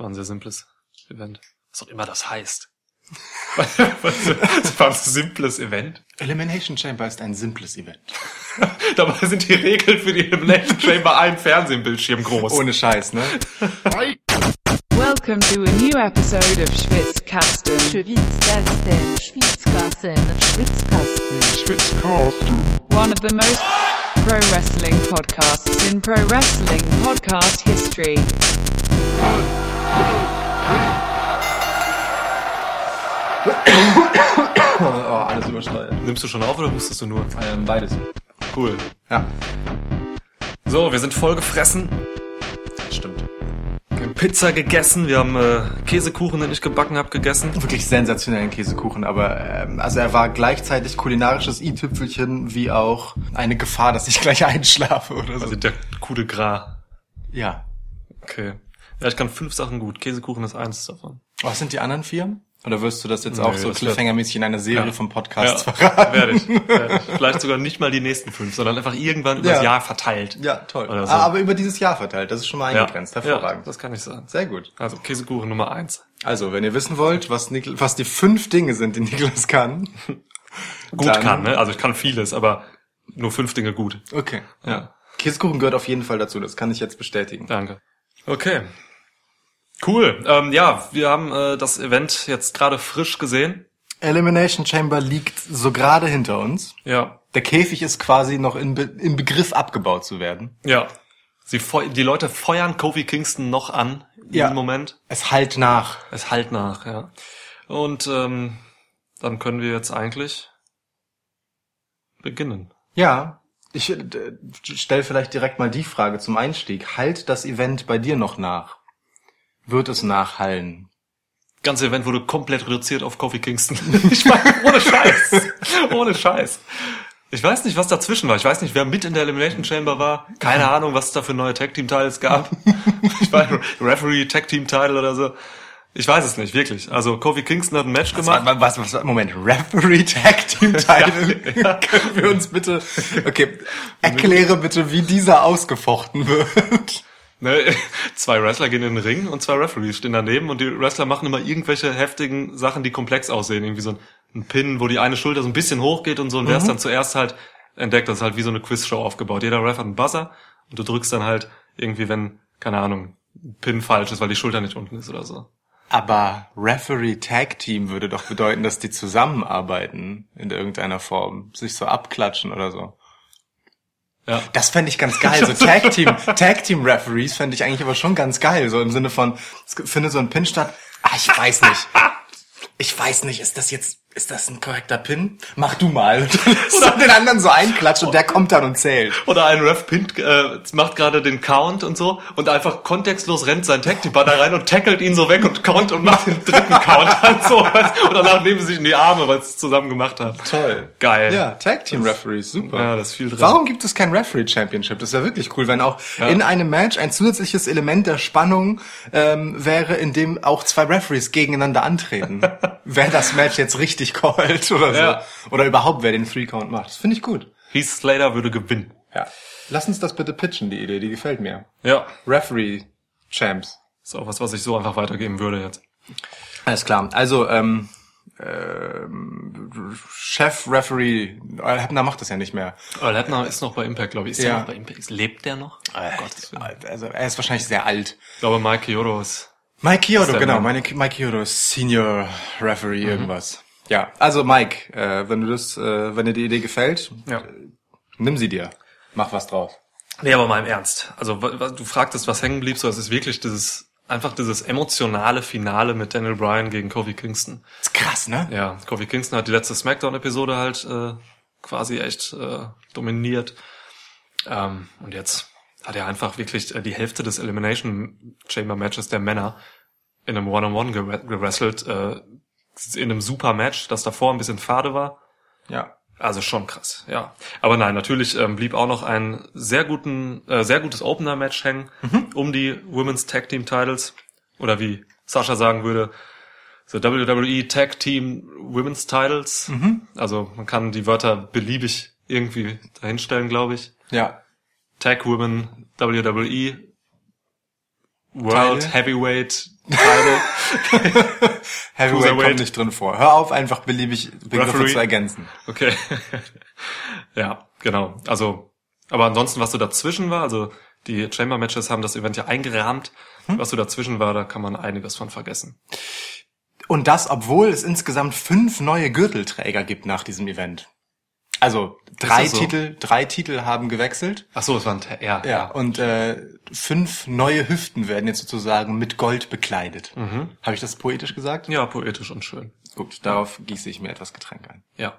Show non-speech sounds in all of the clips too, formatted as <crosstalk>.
war ein sehr simples Event. Was auch immer das heißt. das <laughs> war ein simples Event. Elimination Chamber ist ein simples Event. <laughs> Dabei sind die Regeln für die Elimination Chamber ein Fernsehbildschirm groß. Ohne Scheiß, ne? Welcome to a new episode of Schwitzkasten. Schwitzkasten, Schwitzkasten, Schwitzkasten. One of the most pro wrestling podcasts in pro wrestling podcast history. Oh, alles übersteuert. Nimmst du schon auf oder wusstest du nur? Ähm, beides. Cool. Ja. So, wir sind voll gefressen. Stimmt. Wir haben Pizza gegessen, wir haben äh, Käsekuchen, den ich gebacken habe, gegessen. Wirklich sensationellen Käsekuchen, aber ähm, also er war gleichzeitig kulinarisches i-Tüpfelchen wie auch eine Gefahr, dass ich gleich <laughs> einschlafe oder so. Also der Coup de Gras. ja. Okay. Ja, ich kann fünf Sachen gut. Käsekuchen ist eins davon. Was sind die anderen vier? Oder wirst du das jetzt auch Nö, so das Cliffhanger-mäßig in einer Serie Ja. von Podcasts Ja, verraten? werde ich, werde ich. Vielleicht sogar nicht mal die nächsten fünf, sondern einfach irgendwann über das Ja. Jahr verteilt. Ja, toll. So. Ah, aber über dieses Jahr verteilt, das ist schon mal Ja. eingegrenzt. Hervorragend. Ja, das kann ich sagen. Sehr gut. Also Käsekuchen Nummer eins. Also, wenn ihr wissen wollt, was, Nikl was die fünf Dinge sind, die Niklas kann. <laughs> Gut kann, ne? Also ich kann vieles, aber nur fünf Dinge gut. Okay. Ja. Käsekuchen gehört auf jeden Fall dazu, das kann ich jetzt bestätigen. Danke. Okay. Cool. Ähm, ja, wir haben äh, das Event jetzt gerade frisch gesehen. Elimination Chamber liegt so gerade hinter uns. Ja. Der Käfig ist quasi noch in Be im Begriff abgebaut zu werden. Ja. Sie die Leute feuern Kofi Kingston noch an in Ja. diesem Moment. Es halt nach. Es halt nach, ja. Und ähm, dann können wir jetzt eigentlich beginnen. Ja. Ich äh, stell vielleicht direkt mal die Frage zum Einstieg. Halt das Event bei dir noch nach? Wird es nachhallen? Ganze Event wurde komplett reduziert auf Kofi Kingston. <laughs> ich meine, ohne Scheiß. ohne Scheiß. Ich weiß nicht, was dazwischen war. Ich weiß nicht, wer mit in der Elimination Chamber war. Keine Ahnung, was es da für neue Tag Team Titles gab. <laughs> ich weiß, Referee Tag Team Title oder so. Ich weiß es nicht, wirklich. Also Kofi Kingston hat ein Match gemacht. Was, was, was, Moment, Referee Tag Team <laughs> Title. Ja, ja. Können wir uns bitte, okay, erkläre bitte, wie dieser ausgefochten wird. Ne, <laughs> zwei Wrestler gehen in den Ring und zwei Referees stehen daneben und die Wrestler machen immer irgendwelche heftigen Sachen, die komplex aussehen. Irgendwie so ein, ein Pin, wo die eine Schulter so ein bisschen hochgeht und so und wer es dann zuerst halt entdeckt, das ist halt wie so eine Quizshow aufgebaut. Jeder Ref hat einen Buzzer und du drückst dann halt irgendwie, wenn, keine Ahnung, ein Pin falsch ist, weil die Schulter nicht unten ist oder so. Aber Referee Tag Team würde doch bedeuten, dass die zusammenarbeiten in irgendeiner Form, sich so abklatschen oder so. Ja. Das fände ich ganz geil. So <laughs> Tag Team, Tag Team Referees fände ich eigentlich aber schon ganz geil. So im Sinne von, es findet so ein Pin statt. Ah, ich weiß nicht. Ich weiß nicht, ist das jetzt, ist das ein korrekter Pin? Mach du mal. Oder den anderen so einklatscht und der kommt dann und zählt. Oder ein Ref pinnt, äh, macht gerade den Count und so und einfach kontextlos rennt sein Tag Team Partner rein und tackelt ihn so weg und count und macht den dritten Count <laughs> dann so. Und danach nehmen sie sich in die Arme, weil sie es zusammen gemacht haben. Toll. Geil. Ja, Tag Team Referees, super. Ja, das ist viel drin. Warum gibt es kein Referee Championship? Das wäre wirklich cool, wenn auch in einem Match ein zusätzliches Element der Spannung ähm, wäre, in dem auch zwei Referees gegeneinander antreten. <laughs> wer das Match jetzt richtig callt oder so. Ja. Oder überhaupt, wer den Three Count macht. Das finde ich gut. Heath Slater würde gewinnen. Ja. Lass uns das bitte pitchen, die Idee, die gefällt mir. Ja. Referee Champs. Ist auch was, was ich so einfach weitergeben würde jetzt. Alles klar. Also, ähm, ähm, Chef Referee, äh, Hebner macht das ja nicht mehr. Aber Lettner ist noch bei Impact, glaube ich. Ist Ja. der noch bei Impact? Lebt der noch? Oh Gott. Also, er ist wahrscheinlich sehr alt. Ich glaube, Mike Kyoto ist. Mike Kyoto, genau. Meine, Mike Kyoto ist Senior Referee irgendwas. Ja, also Mike, äh, wenn du das, äh, wenn dir die Idee gefällt, Ja. nimm sie dir. Mach was draus. Nee, aber mal im Ernst. Also, du fragtest, was hängen blieb, so, es ist wirklich dieses, einfach dieses emotionale Finale mit Daniel Bryan gegen Kofi Kingston. ist krass, ne? Ja, Kofi Kingston hat die letzte Smackdown-Episode halt äh, quasi echt äh, dominiert. Ähm, und jetzt hat er einfach wirklich äh, die Hälfte des Elimination Chamber Matches der Männer in einem One-on-One -one gewrestelt, äh, in einem super Match, das davor ein bisschen fade war. Ja. Also schon krass, ja. Aber nein, natürlich ähm, blieb auch noch ein sehr guten, äh, sehr gutes Opener-Match hängen um die Women's Tag Team Titles oder wie Sascha sagen würde, the WWE Tag Team Women's Titles. Also man kann die Wörter beliebig irgendwie dahinstellen, glaube ich. Ja. Tag Women WWE World Teile? Heavyweight Title. <laughs> Heavyweight kommt nicht drin vor. Hör auf, einfach beliebig Begriffe Referee. zu ergänzen. Okay. <laughs> ja, genau. Also, aber ansonsten, was so dazwischen war, also die Chamber Matches haben das Event ja eingerahmt. Hm? Was so dazwischen war, da kann man einiges von vergessen. Und das, obwohl es insgesamt fünf neue Gürtelträger gibt nach diesem Event. Also drei so? Titel, drei Titel haben gewechselt. Ach so, es waren ja, Ja, und äh, fünf neue Hüften werden jetzt sozusagen mit Gold bekleidet. Habe ich das poetisch gesagt? ja, poetisch und schön. Gut, darauf gieße ich mir etwas Getränk ein. Ja.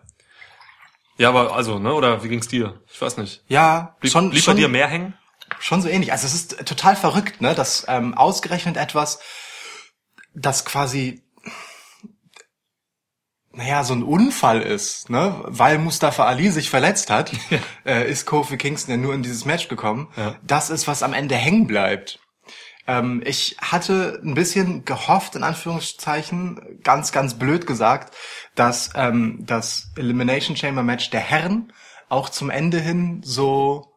Ja, aber also, ne, oder wie ging's dir? Ich weiß nicht. Ja, Blieb, schon, blieb schon, bei dir mehr hängen? schon so ähnlich. Also es ist total verrückt, ne, dass ähm, ausgerechnet etwas, das quasi naja, so ein Unfall ist, ne, weil Mustafa Ali sich verletzt hat, <laughs> äh, ist Kofi Kingston ja nur in dieses Match gekommen. Ja. Das ist, was am Ende hängen bleibt. Ähm, ich hatte ein bisschen gehofft, in Anführungszeichen, ganz, ganz blöd gesagt, dass ähm, das Elimination Chamber Match der Herren auch zum Ende hin so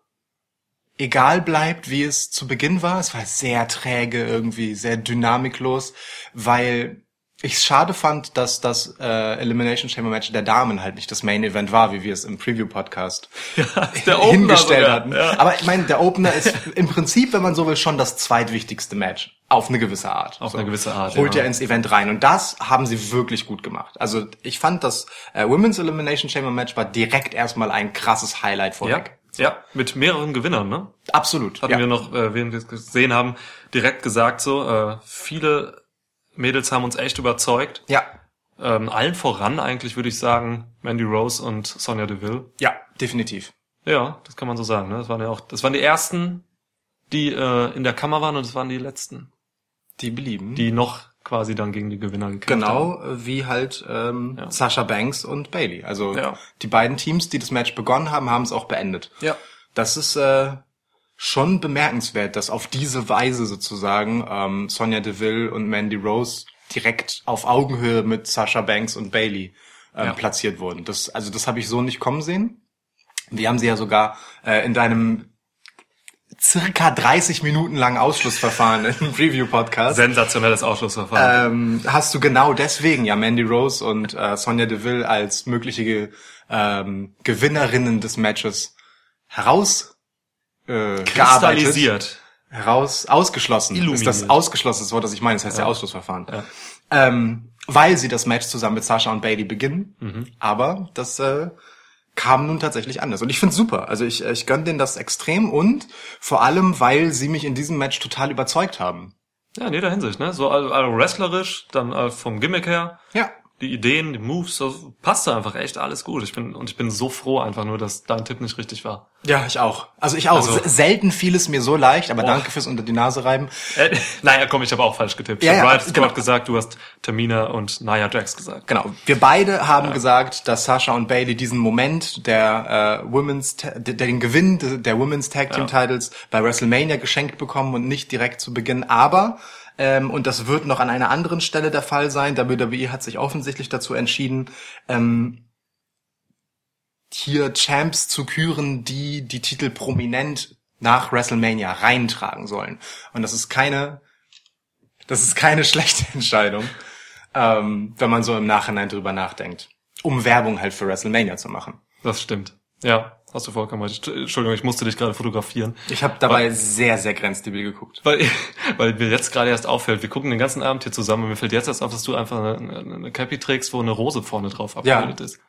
egal bleibt, wie es zu Beginn war. Es war sehr träge irgendwie, sehr dynamiklos, weil ich schade fand, dass das äh, Elimination Chamber Match der Damen halt nicht das Main Event war, wie wir es im Preview Podcast <laughs> Opener hingestellt sogar, hatten. ja. Aber ich meine, der Opener ist im Prinzip, wenn man so will, schon das zweitwichtigste Match auf eine gewisse Art. Auf so. eine gewisse Art, Holt ja. ja ins Event rein und das haben sie wirklich gut gemacht. Also ich fand das äh, Women's Elimination Chamber Match war direkt erstmal ein krasses Highlight Ja, vorweg. ja, mit mehreren Gewinnern, ne? Absolut. Hatten ja. wir noch, äh, während wir es gesehen haben, direkt gesagt so, äh, viele Mädels haben uns echt überzeugt. ja, Ähm, allen voran eigentlich würde ich sagen Mandy Rose und Sonja Deville. ja, definitiv. Ja, das kann man so sagen. Ne? Das waren ja auch, das waren die ersten, die äh, in der Kammer waren und das waren die letzten, Die belieben. die noch quasi dann gegen die Gewinner gekämpft haben. Genau äh, wie halt ähm, Ja. Sasha Banks und Bailey. Also Ja. die beiden Teams, die das Match begonnen haben, haben es auch beendet. Ja. Das ist äh, schon bemerkenswert, dass auf diese Weise sozusagen ähm, Sonja Deville und Mandy Rose direkt auf Augenhöhe mit Sasha Banks und Bailey ähm, Ja. platziert wurden. Das, also das habe ich so nicht kommen sehen. Wir haben sie ja sogar äh, in deinem circa 30 Minuten langen Ausschlussverfahren <laughs> im Preview-Podcast. Sensationelles Ausschlussverfahren. Ähm, hast du genau deswegen ja Mandy Rose und äh, Sonja Deville als mögliche ähm, Gewinnerinnen des Matches heraus äh, Kristallisiert. heraus ausgeschlossen. Illuminiert. Ist das ausgeschlossen, das Wort, das ich meine, das heißt ja, Ja. Ausschlussverfahren. Ja. Ähm, weil sie das Match zusammen mit Sasha und Bailey beginnen. Mhm. Aber das äh, kam nun tatsächlich anders. Und ich find's super. Also ich, ich gönn denen das extrem und vor allem, weil sie mich in diesem Match total überzeugt haben. Ja, in jeder Hinsicht, ne? So also, also wrestlerisch, dann äh, vom Gimmick her, Ja, die Ideen, die Moves, das passte einfach echt alles gut. Ich bin und ich bin so froh einfach nur, dass dein Tipp nicht richtig war. Ja, ich auch. Also ich auch. Also- Se- Selten fiel es mir so leicht, aber Boah. danke fürs unter die Nase reiben. Äh, naja, komm, ich habe auch falsch getippt. Ja, ich ja, Squad genau. gesagt, du hast Tamina und Nia Jax gesagt. Genau. Wir beide haben gesagt, dass Sasha und Bailey diesen Moment der äh, Women's, der, den Gewinn de- der Women's Tag Team Titles bei WrestleMania geschenkt bekommen und nicht direkt zu Beginn. Aber ähm, und das wird noch an einer anderen Stelle der Fall sein. WWE hat sich offensichtlich dazu entschieden, ähm, hier Champs zu küren, die die Titel prominent nach WrestleMania reintragen sollen. Und das ist keine, das ist keine <laughs> schlechte Entscheidung, ähm, wenn man so im Nachhinein drüber nachdenkt. Um Werbung halt für WrestleMania zu machen. Das stimmt. Ja, hast du vollkommen recht. Entschuldigung, ich musste dich gerade fotografieren. Ich habe dabei sehr, sehr grenzdebil geguckt. Weil, <laughs> weil mir jetzt gerade erst auffällt, wir gucken den ganzen Abend hier zusammen und mir fällt jetzt erst auf, dass du einfach eine, eine Cappy trägst, wo eine Rose vorne drauf abgebildet ist.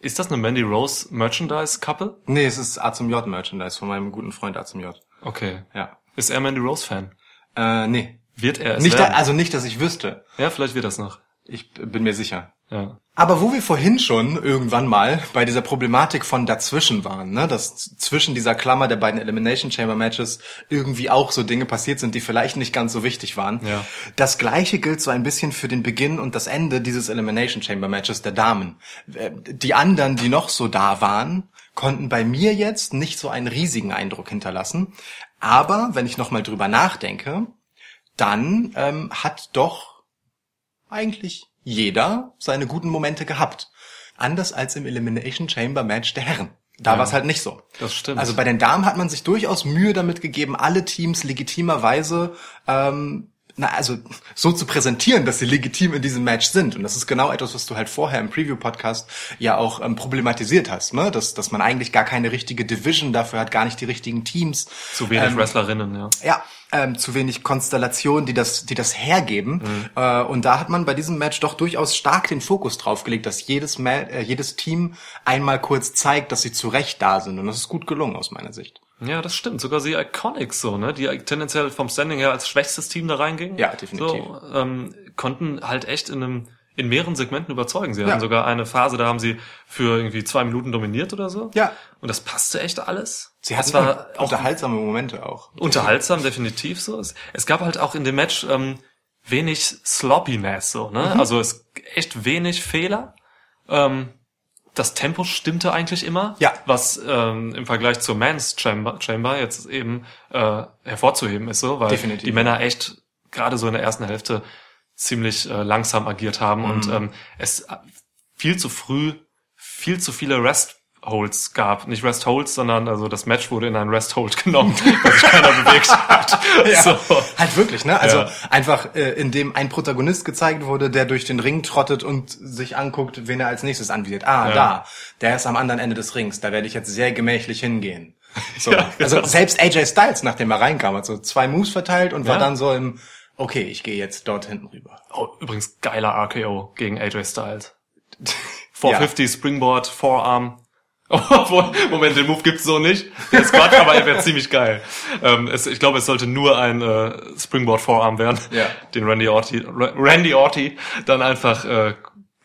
Ist das eine Mandy Rose Merchandise-Kappe? Nee, es ist A zum J Merchandise von meinem guten Freund A zum J. Okay. Ja. Ist er Mandy Rose-Fan? Äh, nee. Wird er es Nicht, da, werden? also nicht, dass ich wüsste. Ja, vielleicht wird das noch. Ich bin mir sicher. Ja. Aber wo wir vorhin schon irgendwann mal bei dieser Problematik von dazwischen waren, ne, dass zwischen dieser Klammer der beiden Elimination Chamber Matches irgendwie auch so Dinge passiert sind, die vielleicht nicht ganz so wichtig waren. Ja. Das gleiche gilt so ein bisschen für den Beginn und das Ende dieses Elimination Chamber Matches der Damen. Äh, Die anderen, die noch so da waren, konnten bei mir jetzt nicht so einen riesigen Eindruck hinterlassen. Aber wenn ich nochmal drüber nachdenke, dann ähm, hat doch eigentlich jeder seine guten Momente gehabt. Anders als im Elimination Chamber Match der Herren. Da Ja. war es halt nicht so. Das stimmt. Also bei den Damen hat man sich durchaus Mühe damit gegeben, alle Teams legitimerweise ähm, na, also so zu präsentieren, dass sie legitim in diesem Match sind. Und das ist genau etwas, was du halt vorher im Preview-Podcast ja auch ähm, problematisiert hast, ne? Dass, dass man eigentlich gar keine richtige Division dafür hat, gar nicht die richtigen Teams. Zu wenig Ähm, Wrestlerinnen, ja. Ja, ähm, zu wenig Konstellationen, die das, die das hergeben. Äh, und da hat man bei diesem Match doch durchaus stark den Fokus drauf gelegt, dass jedes, Ma äh, jedes Team einmal kurz zeigt, dass sie zu Recht da sind. Und das ist gut gelungen aus meiner Sicht. Ja, das stimmt. Sogar die Iconics so, ne? Die tendenziell vom Standing her als schwächstes Team da reingingen. Ja, definitiv. So, ähm, konnten halt echt in einem in mehreren Segmenten überzeugen. Sie Ja. hatten sogar eine Phase, da haben sie für irgendwie zwei Minuten dominiert oder so. Ja. Und das passte echt alles. Sie hatten war auch unterhaltsame Momente auch. unterhaltsam, definitiv so. Es, gab halt auch in dem Match ähm, wenig Sloppiness, so, ne? Mhm. Also es echt wenig Fehler. Ähm, das Tempo stimmte eigentlich immer, Ja. was ähm, im Vergleich zur Men's Chamber, Chamber jetzt eben äh, hervorzuheben ist, so, weil Definitiv, die Männer echt gerade so in der ersten Hälfte ziemlich äh, langsam agiert haben und Mhm. ähm, es viel zu früh viel zu viele Rest Holds gab. Nicht Rest Holds, sondern also das Match wurde in ein Rest Hold <laughs> genommen, weil sich keiner bewegt hat. <laughs> Ja, So. halt wirklich, ne? Also Ja. einfach, äh, indem ein Protagonist gezeigt wurde, der durch den Ring trottet und sich anguckt, wen er als nächstes anvisiert. Ah, Ja. da, der ist am anderen Ende des Rings, da werde ich jetzt sehr gemächlich hingehen. <laughs> So. Ja, Also genau. selbst AJ Styles, nachdem er reinkam, hat so zwei Moves verteilt und war dann so im, okay, ich gehe jetzt dort hinten rüber. Oh, übrigens geiler RKO gegen AJ Styles. 450 Springboard, Forearm. Obwohl, Moment, den Move gibt's so nicht. Der ist Quatsch, aber er wäre ziemlich geil. Ähm, es, ich glaube, es sollte nur ein äh, Springboard Forearm werden, Ja. den Randy Orty, Ra- Randy Orty dann einfach äh,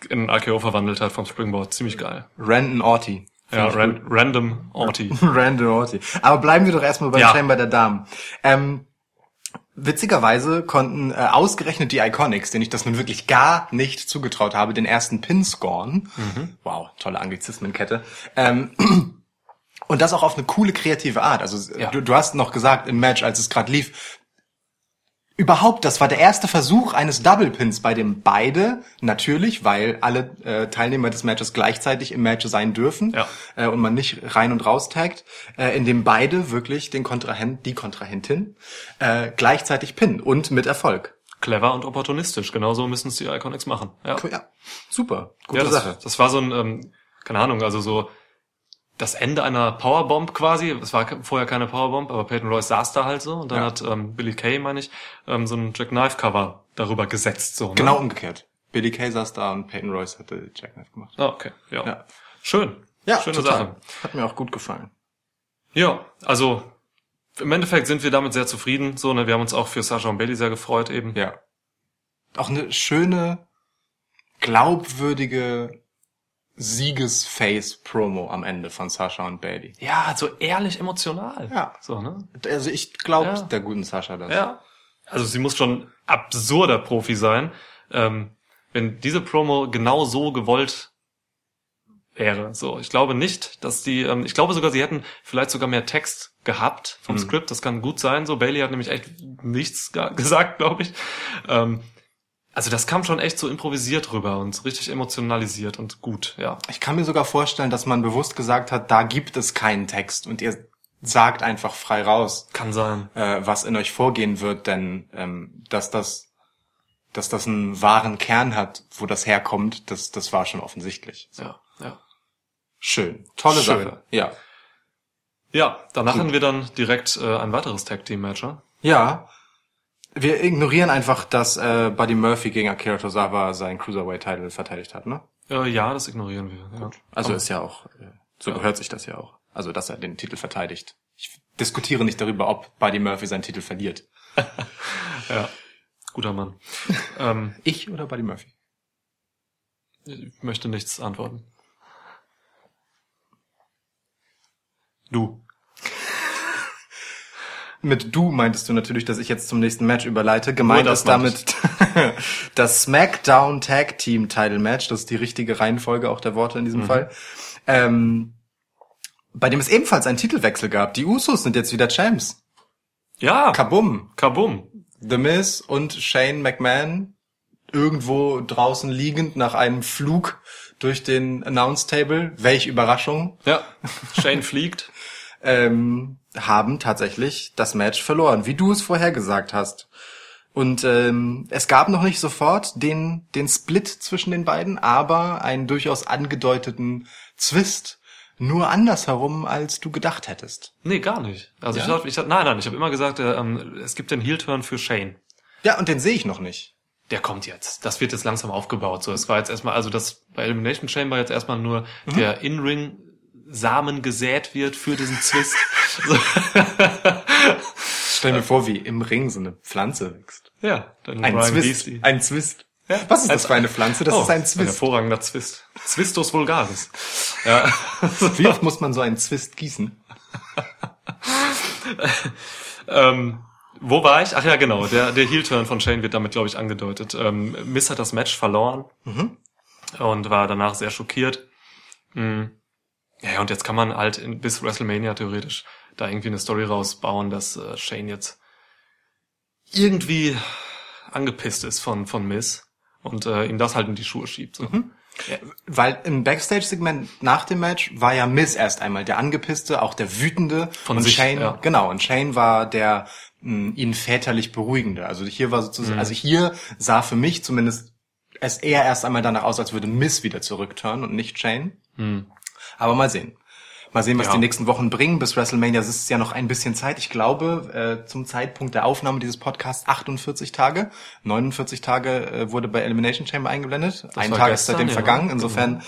in ein RKO verwandelt hat vom Springboard. Ziemlich geil. Random Orty. Ja, ran, random Orty. <laughs> Randy Orty. Aber bleiben wir doch erstmal beim Ja. Chamber der Damen. Ähm, witzigerweise konnten äh, ausgerechnet die Iconics, denen ich das nun wirklich gar nicht zugetraut habe, den ersten Pin scoren. Wow, tolle Anglizismenkette. Ähm, <clears throat> und das auch auf eine coole, kreative Art. Also Ja. du, du hast noch gesagt im Match, als es gerade lief, Überhaupt, das war der erste Versuch eines Double Pins, bei dem beide natürlich, weil alle äh, Teilnehmer des Matches gleichzeitig im Match sein dürfen Ja. äh, und man nicht rein und raus taggt, äh, in dem beide wirklich den Kontrahent, die Kontrahentin äh, gleichzeitig pinnen und mit Erfolg. Clever und opportunistisch. Genauso müssen es die Iconics machen. Ja. Cool, Ja, super, gute ja, das, Sache. Das war so ein, ähm, keine Ahnung, also so das Ende einer Powerbomb quasi. Es war vorher keine Powerbomb, aber Peyton Royce saß da halt so und dann Ja. hat ähm, Billy Kay, meine ich, ähm, so ein Jack Knife Cover darüber gesetzt. So, ne? Genau umgekehrt. Billy Kay saß da und Peyton Royce hatte Jackknife gemacht. Ah, okay, ja. Ja. Schön. Schöne total. Sache. Hat mir auch gut gefallen. Ja, also im Endeffekt sind wir damit sehr zufrieden. So, ne, wir haben uns auch für Sasha und Bailey sehr gefreut eben. Ja. Auch eine schöne, glaubwürdige Siegesface-Promo am Ende von Sasha und Bailey. Ja, so ehrlich emotional. Ja. So, ne? Also ich glaube Ja. der guten Sascha das. Ja. Also sie muss schon absurder Profi sein, ähm, wenn diese Promo genau so gewollt wäre. So, ich glaube nicht, dass die, ähm, ich glaube sogar, sie hätten vielleicht sogar mehr Text gehabt vom Skript. Das kann gut sein. So Bailey hat nämlich echt nichts <laughs> gesagt, glaube ich. Ähm, also das kam schon echt so improvisiert rüber und richtig emotionalisiert und gut, ja. Ich kann mir sogar vorstellen, dass man bewusst gesagt hat, da gibt es keinen Text und ihr sagt einfach frei raus, Kann sein. äh, was in euch vorgehen wird, denn ähm, dass das dass das einen wahren Kern hat, wo das herkommt, das das war schon offensichtlich. Ja, ja. Schön, tolle Schön. Sache. Ja, Ja, danach hatten wir dann direkt äh, ein weiteres Tag-Team-Match, ja? ja. Wir ignorieren einfach, dass äh, Buddy Murphy gegen Akira Tozawa seinen Cruiserweight-Title verteidigt hat, ne? Äh, ja, das ignorieren wir. Ja. Also ist ja auch, äh, so gehört sich das ja auch. Also, dass er den Titel verteidigt. Ich diskutiere nicht darüber, ob Buddy Murphy seinen Titel verliert. <laughs> Ja, guter Mann. <laughs> ähm, Ich oder Buddy Murphy? ich möchte nichts antworten. Du. Mit du meintest du natürlich, dass ich jetzt zum nächsten Match überleite. Gemeint ist damit <laughs> das SmackDown Tag Team Title Match. Das ist die richtige Reihenfolge auch der Worte in diesem Fall. Ähm, bei dem es ebenfalls einen Titelwechsel gab. Die Usos sind jetzt wieder Champs. Ja, Kabum. Kabum. The Miz und Shane McMahon irgendwo draußen liegend nach einem Flug durch den Announce Table, welch Überraschung, Ja, Shane fliegt. <laughs> ähm, haben tatsächlich das Match verloren, wie du es vorher gesagt hast. Und ähm, es gab noch nicht sofort den, den Split zwischen den beiden, aber einen durchaus angedeuteten Zwist. Nur andersherum, als du gedacht hättest. Nee, gar nicht. Also Ja? ich dachte, ich dachte, nein, nein, ich habe immer gesagt, äh, ähm, es gibt den Heel-Turn für Shane. Ja, und den sehe ich noch nicht. Der kommt jetzt. Das wird jetzt langsam aufgebaut. So, es war jetzt erstmal, also das bei Elimination Chamber jetzt erstmal nur Mhm. der In-Ring Samen gesät wird für diesen Zwist. <laughs> Stell mir vor, wie im Ring so eine Pflanze wächst. ja, dann Ein Ryan Zwist. Beasley. Ein Zwist. Was ist das für eine Pflanze? Das Oh, ist ein Ein Zwist. hervorragender Zwist. Zwistus vulgaris. Ja. <laughs> Wie oft muss man so einen Zwist gießen? <laughs> ähm, wo war ich? Ach ja, genau. Der, der Heel-Turn von Shane wird damit, glaube ich, angedeutet. Ähm, Miss hat das Match verloren und war danach sehr schockiert. Mhm. Ja, und jetzt kann man halt in, bis WrestleMania theoretisch da irgendwie eine Story rausbauen, dass äh, Shane jetzt irgendwie angepisst ist von, von Miss und äh, ihm das halt in die Schuhe schiebt. So. Weil im Backstage-Segment nach dem Match war ja Miz erst einmal der angepisste, auch der wütende. Von und sich, Shane, ja. genau, und Shane war der mh, ihn väterlich beruhigende. Also hier war sozusagen, Mhm. also hier sah für mich zumindest es eher erst einmal danach aus, als würde Miz wieder zurückturnen und nicht Shane. Aber mal sehen. Mal sehen, was. Ja. die nächsten Wochen bringen. Bis WrestleMania ist es ja noch ein bisschen Zeit. Ich glaube, äh, zum Zeitpunkt der Aufnahme dieses Podcasts 48 Tage. 49 Tage äh, wurde bei Elimination Chamber eingeblendet. Ein war Tag ist gestern, seitdem ja. vergangen. Insofern,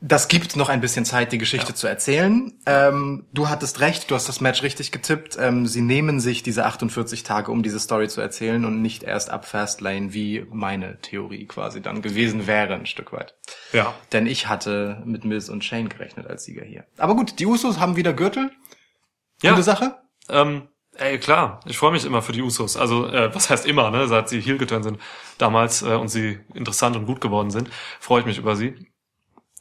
das gibt noch ein bisschen Zeit, die Geschichte zu erzählen. Ähm, du hattest recht, du hast das Match richtig getippt. Ähm, sie nehmen sich diese 48 Tage, um diese Story zu erzählen und nicht erst ab Fastlane, wie meine Theorie quasi dann gewesen wäre, ein Stück weit. Ja. Denn ich hatte mit Miz und Shane gerechnet als Sieger hier. Aber gut, die Usos haben wieder Gürtel. Ja. Gute Sache. Ähm, ey, klar, ich freue mich immer für die Usos. Also, äh, was heißt immer, ne? Seit sie heel geturnt sind damals äh, und sie interessant und gut geworden sind, freue ich mich über sie.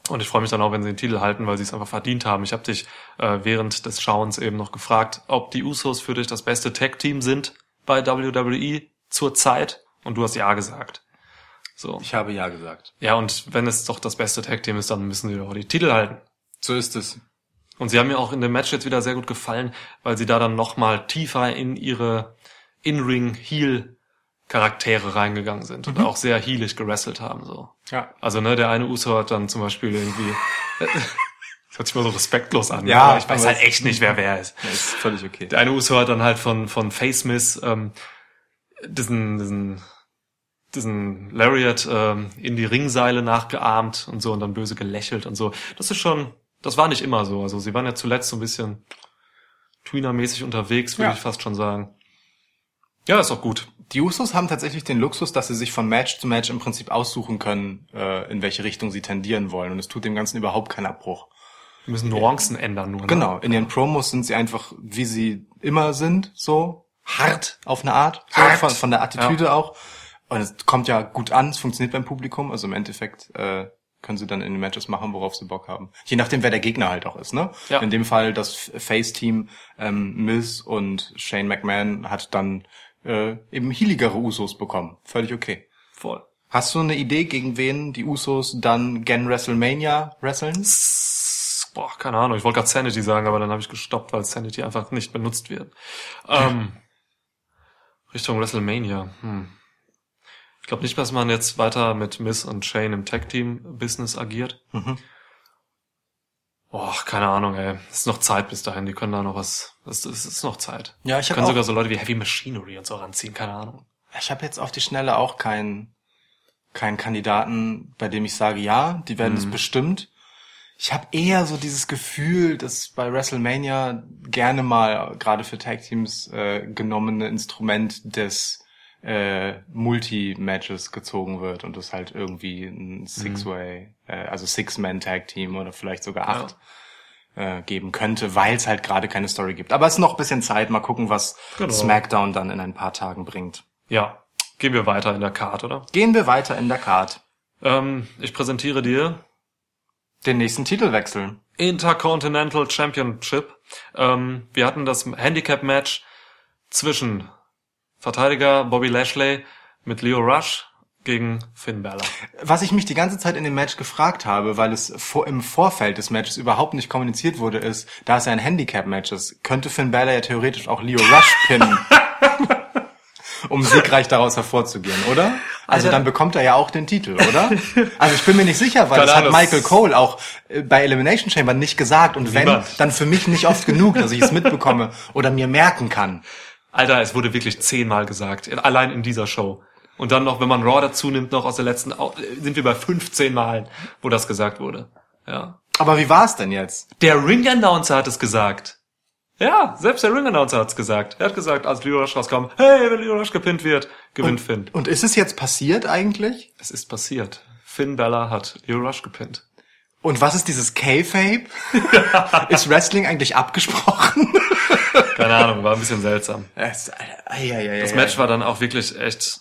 Und ich freue mich dann auch, wenn sie den Titel halten, weil sie es einfach verdient haben. Ich habe dich äh, während des Schauens eben noch gefragt, ob die Usos für dich das beste Tag-Team sind bei WWE zur Zeit. Und du hast ja gesagt. So. Ich habe ja gesagt. Ja, und wenn es doch das beste Tag-Team ist, dann müssen sie doch die Titel halten. So ist es. Und sie haben mir auch in dem Match jetzt wieder sehr gut gefallen, weil sie da dann nochmal tiefer in ihre In-Ring-Heel-Charaktere reingegangen sind und auch sehr heelig gewrestelt haben. so. Ja. Also ne, der eine Uso hat dann zum Beispiel irgendwie... <laughs> Das hört sich mal so respektlos an. Ja, aber ich weiß halt echt nicht, wer wer ist. Das ist völlig okay. Der eine Uso hat dann halt von, von Face Miss ähm, diesen, diesen, diesen Lariat ähm, in die Ringseile nachgeahmt und so und dann böse gelächelt und so. Das ist schon, das war nicht immer so. Also sie waren ja zuletzt so ein bisschen Tweener-mäßig unterwegs, würde Ja. ich fast schon sagen. Ja, ist auch gut. Die Usos haben tatsächlich den Luxus, dass sie sich von Match zu Match im Prinzip aussuchen können, äh, in welche Richtung sie tendieren wollen. Und es tut dem Ganzen überhaupt keinen Abbruch. Wir müssen Nuancen ändern nur. Ne? Genau, in ihren Promos sind sie einfach, wie sie immer sind, so hart auf eine Art, so, Hart. von, von der Attitüde auch. Und es kommt ja gut an, es funktioniert beim Publikum, also im Endeffekt äh, können sie dann in den Matches machen, worauf sie Bock haben. Je nachdem, wer der Gegner halt auch ist, ne? Ja. In dem Fall das Face-Team ähm, Miz und Shane McMahon hat dann äh, eben healigere Usos bekommen. Völlig okay. Voll. Hast du eine Idee, gegen wen die Usos dann gen WrestleMania wresteln? Boah, keine Ahnung. Ich wollte gerade Sanity sagen, aber dann habe ich gestoppt, weil Sanity einfach nicht benutzt wird. Ähm, <laughs> Richtung WrestleMania. Hm. Ich glaube nicht, dass man jetzt weiter mit Miss und Shane im Tag-Team-Business agiert. Mhm. Boah, keine Ahnung, ey. Es ist noch Zeit bis dahin. Die können da noch was. Es ist, es ist noch Zeit. Ja, ich hab können sogar so Leute wie Heavy Machinery und so ranziehen. Keine Ahnung. Ich habe jetzt auf die Schnelle auch keinen keinen Kandidaten, bei dem ich sage, ja, die werden es bestimmt. Ich habe eher so dieses Gefühl, dass bei WrestleMania gerne mal gerade für Tag Teams äh, genommene Instrument des äh, Multi-Matches gezogen wird und es halt irgendwie ein Six-Way, äh, also Six-Man-Tag-Team oder vielleicht sogar acht äh, geben könnte, weil es halt gerade keine Story gibt. Aber es ist noch ein bisschen Zeit, mal gucken, was Genau. SmackDown dann in ein paar Tagen bringt. Ja. Gehen wir weiter in der Card, oder? Gehen wir weiter in der Card. Ähm, ich präsentiere dir Den nächsten Titelwechsel. Intercontinental Championship. Ähm, wir hatten das Handicap-Match zwischen Verteidiger Bobby Lashley mit Leo Rush gegen Finn Balor. Was ich mich die ganze Zeit in dem Match gefragt habe, weil es vor, im Vorfeld des Matches überhaupt nicht kommuniziert wurde, ist, da es ja ein Handicap-Match ist, könnte Finn Balor ja theoretisch auch Leo Rush pinnen. <laughs> um siegreich daraus hervorzugehen, oder? Also Alter. dann bekommt er ja auch den Titel, oder? Also ich bin mir nicht sicher, weil Keine das hat. Michael Cole auch äh, bei Elimination Chamber nicht gesagt und wenn, Niemand. dann für mich nicht oft genug, dass ich es mitbekomme <laughs> oder mir merken kann. Alter, es wurde wirklich zehnmal gesagt, in- allein in dieser Show. Und dann noch, wenn man Raw dazu nimmt, noch aus der letzten, sind wir bei 15 Malen, wo das gesagt wurde. Ja. Aber wie war es denn jetzt? Der Ring-Announcer hat es gesagt. Ja, selbst der Ring-Announcer hat es gesagt. Er hat gesagt, als Leo Rush rauskam, hey, wenn Leo Rush gepinnt wird, gewinnt Finn. Und ist es jetzt passiert eigentlich? Es ist passiert. Finn Bella hat Leo Rush gepinnt. Und was ist dieses K-Fape? <laughs> ist Wrestling eigentlich abgesprochen? <laughs> Keine Ahnung, war ein bisschen seltsam. das Das Match war dann auch wirklich echt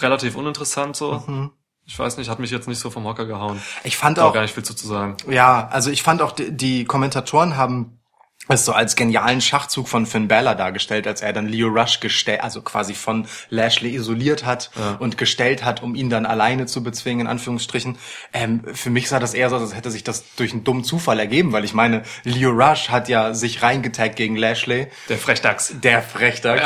relativ uninteressant so. Mhm. Ich weiß nicht, hat mich jetzt nicht so vom Hocker gehauen. Ich fand Auch auch, gar nicht viel zu, zu sagen. ja, also ich fand auch, die, die Kommentatoren haben es so als genialen Schachzug von Finn Balor dargestellt, als er dann Leo Rush gestellt, also quasi von Lashley isoliert hat und gestellt hat, um ihn dann alleine zu bezwingen, in Anführungsstrichen. Ähm, für mich sah das eher so, als hätte sich das durch einen dummen Zufall ergeben, weil ich meine, Leo Rush hat ja sich reingetaggt gegen Lashley. Der Frechdachs. Der Frechdachs.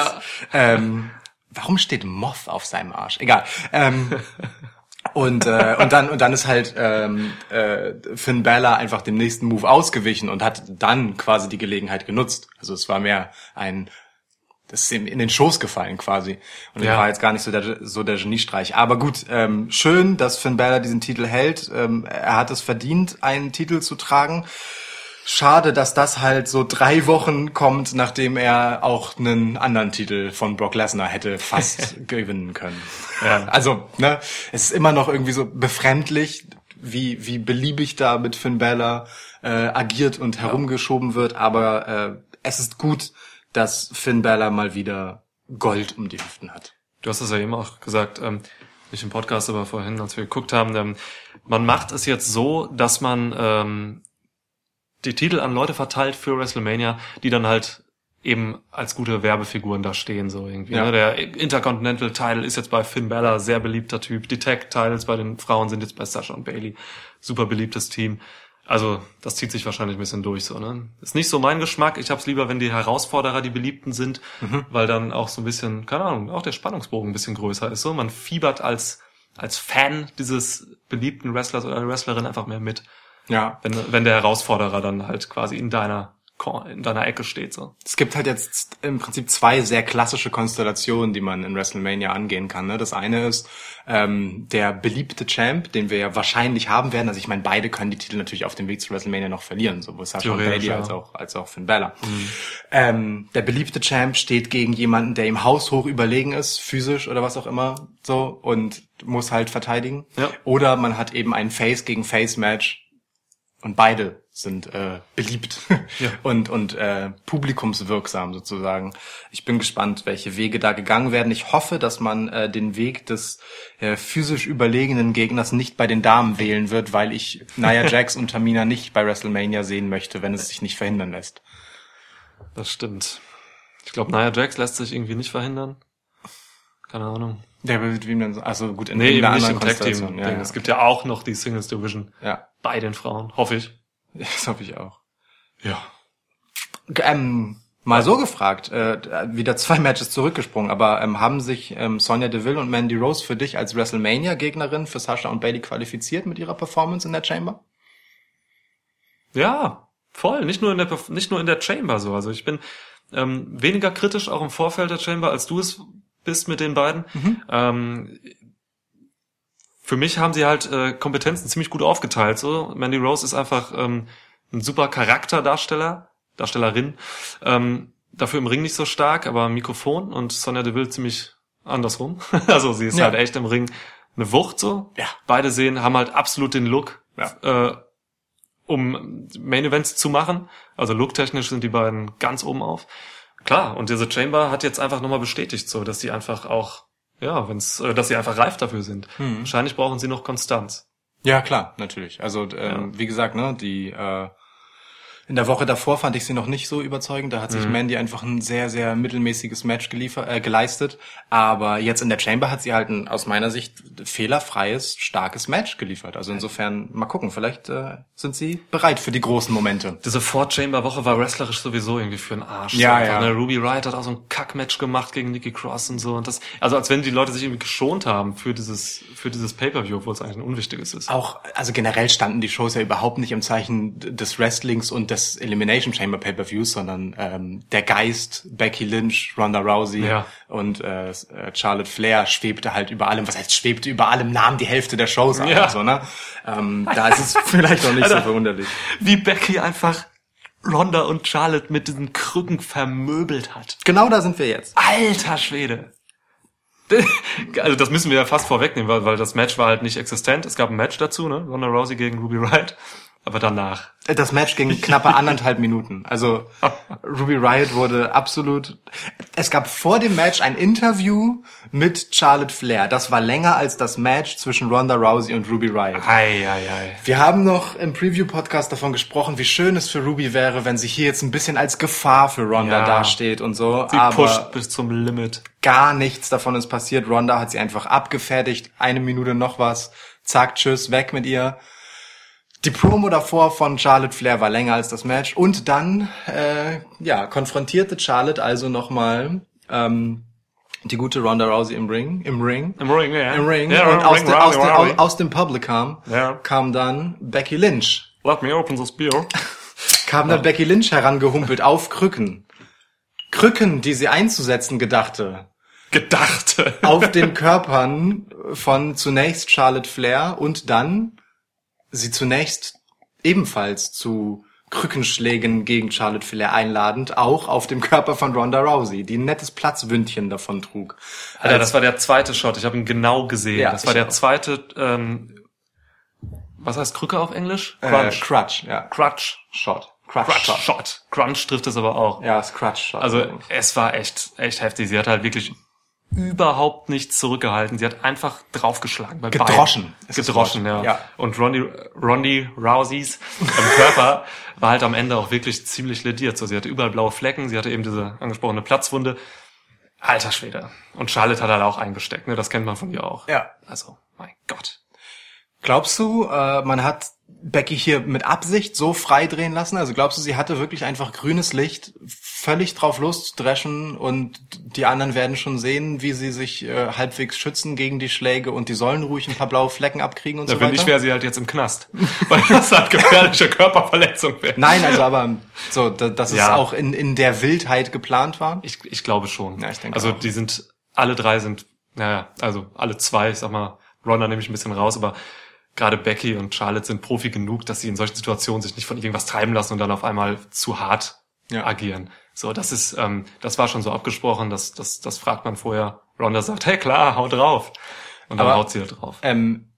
Ja. Ähm, warum steht Moth auf seinem Arsch? Egal. Ähm, <laughs> und, äh, und dann und dann ist halt ähm, äh, Finn Balor einfach dem nächsten Move ausgewichen und hat dann quasi die Gelegenheit genutzt. Also es war mehr ein das ist ihm in den Schoß gefallen quasi. Und Ja. war jetzt gar nicht so der, so der Geniestreich. Aber gut, ähm, schön, dass Finn Balor diesen Titel hält. Ähm, er hat es verdient, einen Titel zu tragen. Schade, dass das halt so drei Wochen kommt, nachdem er auch einen anderen Titel von Brock Lesnar hätte fast <laughs> gewinnen können. Ja. Also, ne, es ist immer noch irgendwie so befremdlich, wie, wie beliebig da mit Finn Balor äh, agiert und herumgeschoben wird, aber äh, es ist gut, dass Finn Balor mal wieder Gold um die Hüften hat. Du hast es ja eben auch gesagt, ähm, nicht im Podcast, aber vorhin, als wir geguckt haben, ähm, man macht es jetzt so, dass man ähm, die Titel an Leute verteilt für WrestleMania, die dann halt eben als gute Werbefiguren da stehen, so irgendwie. Ja. Ne? Der Intercontinental Title ist jetzt bei Finn Balor, sehr beliebter Typ. Die Tag Titles bei den Frauen sind jetzt bei Sasha und Bailey, super beliebtes Team. Also das zieht sich wahrscheinlich ein bisschen durch so. Ne? Ist nicht so mein Geschmack. Ich hab's lieber, wenn die Herausforderer die Beliebten sind, weil dann auch so ein bisschen, keine Ahnung, auch der Spannungsbogen ein bisschen größer ist. So, man fiebert als als Fan dieses beliebten Wrestlers oder Wrestlerin einfach mehr mit, Ja. wenn wenn der Herausforderer dann halt quasi in deiner in deiner Ecke steht so. Es gibt halt jetzt im Prinzip zwei sehr klassische Konstellationen, die man in WrestleMania angehen kann. Ne? Das eine ist ähm, der beliebte Champ, den wir ja wahrscheinlich haben werden. Also ich meine, beide können die Titel natürlich auf dem Weg zu WrestleMania noch verlieren, sowohl Sasha Bailey ja. als auch als auch Finn Balor. Ähm, der beliebte Champ steht gegen jemanden, der ihm haushoch überlegen ist, physisch oder was auch immer, so und muss halt verteidigen. Ja. Oder man hat eben ein Face gegen Face Match und beide sind äh, beliebt <laughs> Ja. und und äh, publikumswirksam sozusagen. Ich bin gespannt, welche Wege da gegangen werden. Ich hoffe, dass man äh, den Weg des äh, physisch überlegenen Gegners nicht bei den Damen wählen wird, weil ich Nia <laughs> Jax und Tamina nicht bei WrestleMania sehen möchte, wenn es sich nicht verhindern lässt. Das stimmt. Ich glaube, Nia Jax lässt sich irgendwie nicht verhindern. Keine Ahnung. Der wem denn so? Also gut in Nee, nicht im anderen. Konstellation. Ja, Ja, Es gibt ja auch noch die Singles Division ja. Bei den Frauen, hoffe ich. <laughs> das hoffe ich auch. Ja. Ähm, mal so gefragt, äh, wieder zwei Matches zurückgesprungen, aber ähm, haben sich ähm, Sonja Deville und Mandy Rose für dich als WrestleMania-Gegnerin für Sasha und Bailey qualifiziert mit ihrer Performance in der Chamber? Ja, voll. Nicht nur in der nicht nur in der Chamber so. Also ich bin ähm, weniger kritisch auch im Vorfeld der Chamber, als du es bist mit den beiden. Ähm, für mich haben sie halt äh, Kompetenzen ziemlich gut aufgeteilt. So, Mandy Rose ist einfach ähm, ein super Charakterdarsteller, Darstellerin. Ähm, dafür im Ring nicht so stark, aber Mikrofon und Sonja Deville ziemlich andersrum. <laughs> also sie ist Ja. halt echt im Ring eine Wucht so. Ja. Beide sehen, haben halt absolut den Look, Ja. äh, um Main Events zu machen. Also looktechnisch sind die beiden ganz oben auf. Klar, und diese Chamber hat jetzt einfach nochmal bestätigt, so dass sie einfach auch, ja, wenn's, äh, dass sie einfach reif dafür sind. Hm. Wahrscheinlich brauchen sie noch Konstanz. Ja, klar, natürlich. Also ähm, wie gesagt, ne, die äh, In der Woche davor fand ich sie noch nicht so überzeugend. Da hat Mhm. sich Mandy einfach ein sehr, sehr mittelmäßiges Match geliefert, äh, geleistet. Aber jetzt in der Chamber hat sie halt ein aus meiner Sicht fehlerfreies, starkes Match geliefert. Also insofern mal gucken. Vielleicht äh, sind sie bereit für die großen Momente. Diese Four-Chamber-Woche war wrestlerisch sowieso irgendwie für einen Arsch. Ja, So ja. Ne? Ruby Riot hat auch so ein Kack-Match gemacht gegen Nikki Cross und so. Und das, also als wenn die Leute sich irgendwie geschont haben für dieses, für dieses Pay-Per-View, obwohl es eigentlich ein unwichtiges ist. Auch, also generell standen die Shows ja überhaupt nicht im Zeichen des Wrestlings und des Elimination Chamber Pay-Per-Views, sondern ähm, der Geist, Becky Lynch, Ronda Rousey Ja. und äh, Charlotte Flair schwebte halt über allem. Was heißt schwebte über allem? Nahm die Hälfte der Shows an. Ja. So, ne? ähm, da ist es <laughs> vielleicht auch nicht so verwunderlich. Wie Becky einfach Ronda und Charlotte mit diesen Krücken vermöbelt hat. Genau da sind wir jetzt. Alter Schwede. <laughs> Also das müssen wir ja fast vorwegnehmen, weil, weil das Match war halt nicht existent. Es gab ein Match dazu, ne? Ronda Rousey gegen Ruby Riot. Aber danach. Das Match ging knappe anderthalb Minuten. Also <laughs> Ruby Riot wurde absolut. Es gab vor dem Match ein Interview mit Charlotte Flair. Das war länger als das Match zwischen Ronda Rousey und Ruby Riot. Ei, ei, ei. Wir haben noch im Preview-Podcast davon gesprochen, wie schön es für Ruby wäre, wenn sie hier jetzt ein bisschen als Gefahr für Ronda Ja. dasteht und so. Sie aber pusht bis zum Limit. gar nichts davon ist passiert. Ronda hat sie einfach abgefertigt. Eine Minute noch was. Zack, tschüss, weg mit ihr. Die Promo davor von Charlotte Flair war länger als das Match. Und dann, äh, ja, konfrontierte Charlotte also nochmal ähm, die gute Ronda Rousey im Ring. Im Ring. Im Ring, ja. Im Ring. Ja, und aus, Ring, de, Rousey, aus, de, Rousey. aus, aus dem Public kam, Ja. kam dann Becky Lynch. Let me open this beer. <laughs> Kam dann Becky Lynch herangehumpelt auf Krücken. Krücken, die sie einzusetzen gedachte. Gedachte. auf den Körpern von zunächst Charlotte Flair und dann sie zunächst ebenfalls zu Krückenschlägen gegen Charlotte Flair einladend, auch auf dem Körper von Ronda Rousey, die ein nettes Platzwündchen davon trug. Alter, das war der zweite Shot. Ich habe ihn genau gesehen. Ja, das war der auch. zweite, ähm, was heißt Krücke auf Englisch? Äh, Crunch. Crutch, ja. Crutch. Shot. Crutch, Crutch Shot. Shot. Crunch trifft es aber auch. Ja, das Crutch Shot. Also es war echt, echt heftig. Sie hat halt wirklich überhaupt nichts zurückgehalten. Sie hat einfach draufgeschlagen. Bei Gedroschen Gedroschen, ja. Ja. Und Rondy, Rondy Rouseys ähm, Körper <laughs> war halt am Ende auch wirklich ziemlich lediert. So, sie hatte überall blaue Flecken. Sie hatte eben diese angesprochene Platzwunde. Alter Schwede. Und Charlotte hat halt auch eingesteckt. Ne? Das kennt man von ihr auch. Ja. Also, mein Gott. Glaubst du, äh, man hat Becky hier mit Absicht so frei drehen lassen? Also glaubst du, sie hatte wirklich einfach grünes Licht, völlig drauf loszudreschen und die anderen werden schon sehen, wie sie sich äh, halbwegs schützen gegen die Schläge und die sollen ruhig ein paar blaue Flecken abkriegen und Ja, so wenn weiter? nicht, wäre sie halt jetzt im Knast. <laughs> Weil das halt gefährliche Körperverletzung wäre. Nein, also aber so, da, dass es Ja. auch in, in der Wildheit geplant war. Ich, ich glaube schon. Ja, ich denke also auch. die sind, alle drei sind, naja, also alle zwei, ich sag mal, Ronda nehme ich ein bisschen raus, aber gerade Becky und Charlotte sind Profi genug, dass sie in solchen Situationen sich nicht von irgendwas treiben lassen und dann auf einmal zu hart Ja. agieren. So, das ist, ähm, das war schon so abgesprochen, das, das, das fragt man vorher. Ronda sagt, hey klar, hau drauf. Und dann Aber- haut sie da drauf. Ähm,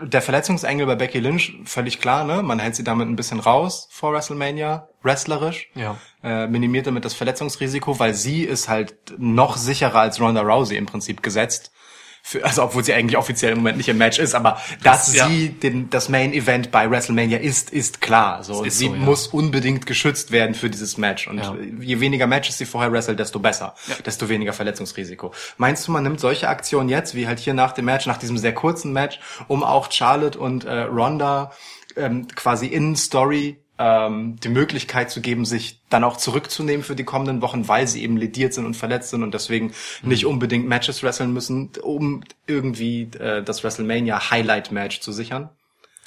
der Verletzungsengel bei Becky Lynch, völlig klar, ne? Man hält sie damit ein bisschen raus vor WrestleMania, wrestlerisch. Ja. Äh, minimiert damit das Verletzungsrisiko, weil sie ist halt noch sicherer als Ronda Rousey im Prinzip gesetzt. Für, also obwohl sie eigentlich offiziell im Moment nicht im Match ist, aber dass ja. sie den, das Main Event bei WrestleMania ist, ist klar. So, ist sie so, ja. muss unbedingt geschützt werden für dieses Match. Und Ja. je weniger Matches sie vorher wrestelt, desto besser, desto weniger Verletzungsrisiko. Meinst du, man nimmt solche Aktionen jetzt, wie halt hier nach dem Match, nach diesem sehr kurzen Match, um auch Charlotte und äh, Ronda ähm, quasi in Story ähm, die Möglichkeit zu geben, sich dann auch zurückzunehmen für die kommenden Wochen, weil sie eben lediert sind und verletzt sind und deswegen nicht unbedingt Matches wresteln müssen, um irgendwie äh, das WrestleMania Highlight Match zu sichern?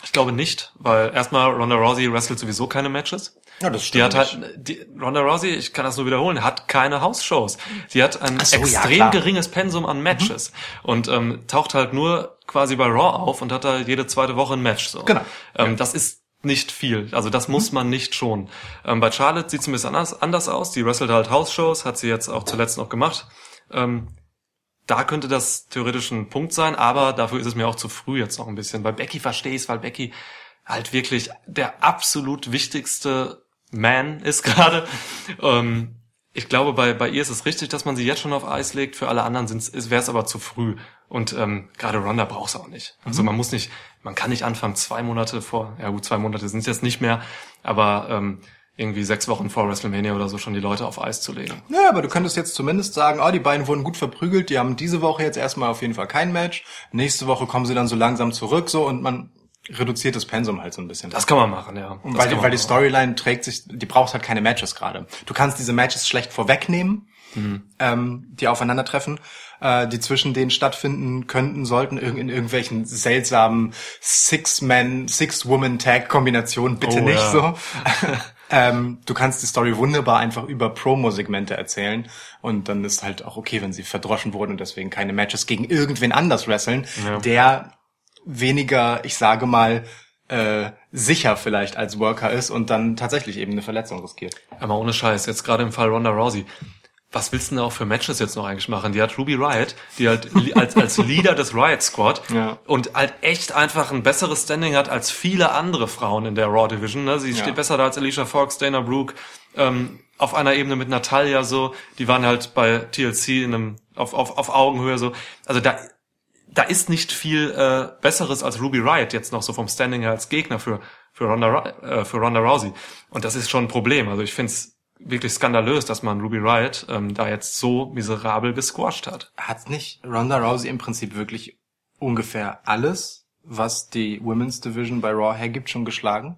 Ich glaube nicht, weil erstmal Ronda Rousey wrestelt sowieso keine Matches. Ja, das Die stimmt hat halt, die, Ronda Rousey, ich kann das nur wiederholen, hat keine House-Shows. Sie hat ein so, ja, extrem klar. geringes Pensum an Matches und ähm, taucht halt nur quasi bei Raw auf und hat da jede zweite Woche ein Match. So. Genau. Ähm, Das ist nicht viel. Also das Mhm. muss man nicht schon. Ähm, bei Charlotte sieht es ein bisschen anders, anders aus. Die wrestelt halt House-Shows, hat sie jetzt auch zuletzt noch gemacht. Ähm, da könnte das theoretisch ein Punkt sein, aber dafür ist es mir auch zu früh jetzt noch ein bisschen. Bei Becky verstehe ich es, weil Becky halt wirklich der absolut wichtigste Man ist <laughs> gerade. ähm, ich glaube, bei, bei ihr ist es richtig, dass man sie jetzt schon auf Eis legt. Für alle anderen wäre es aber zu früh. Und ähm, gerade Ronda braucht es auch nicht. Also man muss nicht, man kann nicht anfangen, zwei Monate vor, ja gut, zwei Monate sind es jetzt nicht mehr, aber ähm, irgendwie sechs Wochen vor WrestleMania oder so schon die Leute auf Eis zu legen. Ja, aber du könntest jetzt zumindest sagen, oh, die beiden wurden gut verprügelt, die haben diese Woche jetzt erstmal auf jeden Fall kein Match. Nächste Woche kommen sie dann so langsam zurück, so, und man reduziert das Pensum halt so ein bisschen. Das kann man machen, ja. Das weil, die, weil die. Storyline trägt sich, die braucht halt keine Matches gerade. Du kannst diese Matches schlecht vorwegnehmen, ähm, die aufeinandertreffen, äh, die zwischen denen stattfinden könnten, sollten irg in irgendwelchen seltsamen Six-Man, Six-Woman-Tag-Kombinationen, bitte Oh, nicht ja. so. <laughs> ähm, du kannst die Story wunderbar einfach über Promo-Segmente erzählen und dann ist halt auch okay, wenn sie verdroschen wurden und deswegen keine Matches gegen irgendwen anders wresteln, Ja. der weniger, ich sage mal, äh, sicher vielleicht als Worker ist und dann tatsächlich eben eine Verletzung riskiert. Aber ohne Scheiß, jetzt gerade im Fall Ronda Rousey. Was willst du denn auch für Matches jetzt noch eigentlich machen? Die hat Ruby Riot, die halt als, als Leader des Riot Squad <laughs> Ja. und halt echt einfach ein besseres Standing hat als viele andere Frauen in der Raw Division. Ne? Sie Ja. steht besser da als Alicia Fox, Dana Brooke, ähm, auf einer Ebene mit Natalia so. Die waren halt bei TLC in einem, auf, auf, auf Augenhöhe so. Also da, da ist nicht viel äh, Besseres als Ruby Riot jetzt noch so vom Standing her als Gegner für für Ronda äh, für Ronda Rousey und das ist schon ein Problem. Also ich finde es wirklich skandalös, dass man Ruby Riot ähm, da jetzt so miserabel gesquasht hat. Hat nicht Ronda Rousey im Prinzip wirklich ungefähr alles, was die Women's Division bei Raw hergibt, schon geschlagen?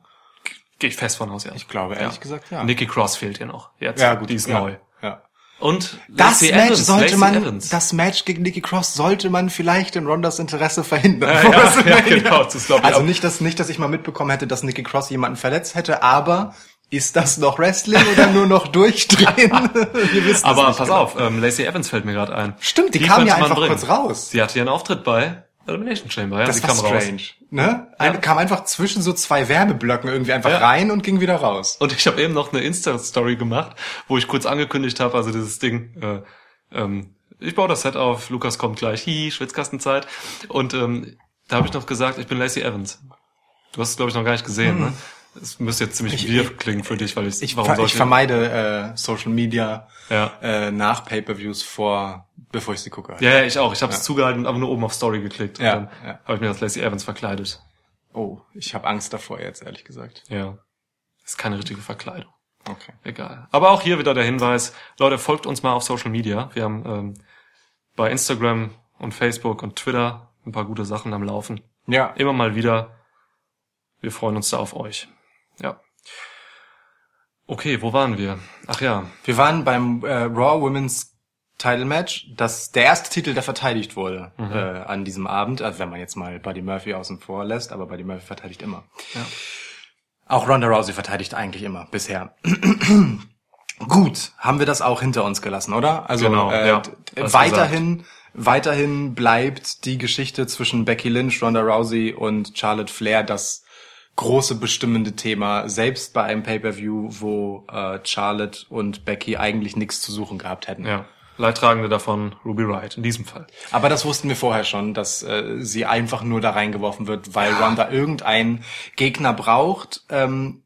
Gehe ich fest von aus, ja. Ich glaube, ehrlich gesagt, ja. Nikki Cross fehlt hier noch. Jetzt, Ja, gut, die ist ja. neu. Ja. Und Das Lacey Match Evans, sollte Lacey man, Evans. das Match gegen Nikki Cross sollte man vielleicht in Rondas Interesse verhindern. Ja, <laughs> ja, ja, genau, also nicht, dass, nicht, dass ich mal mitbekommen hätte, dass Nikki Cross jemanden verletzt hätte, aber ist das noch Wrestling oder nur noch durchdrehen? <laughs> Wir wissen Aber pass genau. auf, ähm, Lacey Evans fällt mir gerade ein. Stimmt, die kam ja einfach bringen. kurz raus. Sie hatte einen Auftritt bei Elimination Chamber, ja. Das sie war kam raus. strange. Ne? Eine, Kam einfach zwischen so zwei Werbeblöcken irgendwie einfach Ja. rein und ging wieder raus. Und ich habe eben noch eine Insta-Story gemacht, wo ich kurz angekündigt habe, also dieses Ding, äh, ähm, ich baue das Set auf, Lukas kommt gleich, hi, Schwitzkastenzeit. Und ähm, da habe ich noch gesagt, ich bin Lacey Evans. Du hast es, glaube ich, noch gar nicht gesehen, ne? Es müsste jetzt ziemlich wir klingen für dich, weil ich, Ich, warum ver ich vermeide äh, Social Media Ja. äh, nach Pay-per-Views vor, bevor ich sie gucke. Ja, ja, ich auch. Ich habe es zugehalten, aber nur oben auf Story geklickt. Ja, und dann ja. habe ich mir als Lacey Evans verkleidet. Oh, ich habe Angst davor jetzt, ehrlich gesagt. Ja. ist keine richtige Verkleidung. Okay. Egal. Aber auch hier wieder der Hinweis, Leute, folgt uns mal auf Social Media. Wir haben ähm, bei Instagram und Facebook und Twitter ein paar gute Sachen am Laufen. Ja, Immer mal wieder. Wir freuen uns da auf euch. Ja. Okay, wo waren wir? Ach ja, wir waren beim äh, Raw Women's Title Match, das der erste Titel, der verteidigt wurde Mhm. äh, an diesem Abend, also wenn man jetzt mal Buddy Murphy außen vor lässt, aber Buddy Murphy verteidigt immer. Ja. Auch Ronda Rousey verteidigt eigentlich immer bisher. <clears throat> Gut, haben wir das auch hinter uns gelassen, oder? Also Genau, äh, ja, weiterhin weiterhin bleibt die Geschichte zwischen Becky Lynch, Ronda Rousey und Charlotte Flair das große bestimmende Thema, selbst bei einem Pay-per-View, wo äh, Charlotte und Becky eigentlich nichts zu suchen gehabt hätten. ja. Leidtragende davon Ruby Wright in diesem Fall. Aber das wussten wir vorher schon, dass äh, sie einfach nur da reingeworfen wird, weil Ronda irgendeinen Gegner braucht. Ähm,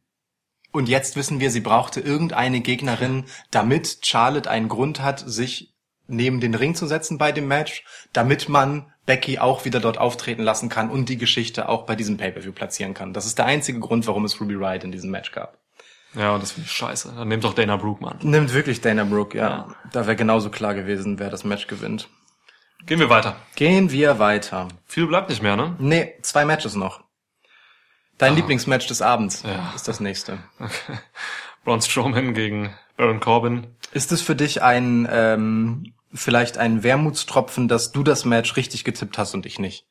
und jetzt wissen wir, sie brauchte irgendeine Gegnerin, damit Charlotte einen Grund hat, sich neben den Ring zu setzen bei dem Match, damit man Becky auch wieder dort auftreten lassen kann und die Geschichte auch bei diesem Pay-per-View platzieren kann. Das ist der einzige Grund, warum es Ruby Riot in diesem Match gab. Ja, und das finde ich scheiße. Dann nehmt doch Dana Brooke mal an. Nimmt wirklich Dana Brooke, ja. Ja. Da wäre genauso klar gewesen, wer das Match gewinnt. Gehen wir weiter. Gehen wir weiter. Viel bleibt nicht mehr, ne? Nee, zwei Matches noch. Dein Lieblingsmatch des Abends Ja. ist das nächste. <laughs> Braun Strowman gegen Baron Corbin. Ist es für dich ein ähm, vielleicht ein Wermutstropfen, dass du das Match richtig getippt hast und ich nicht?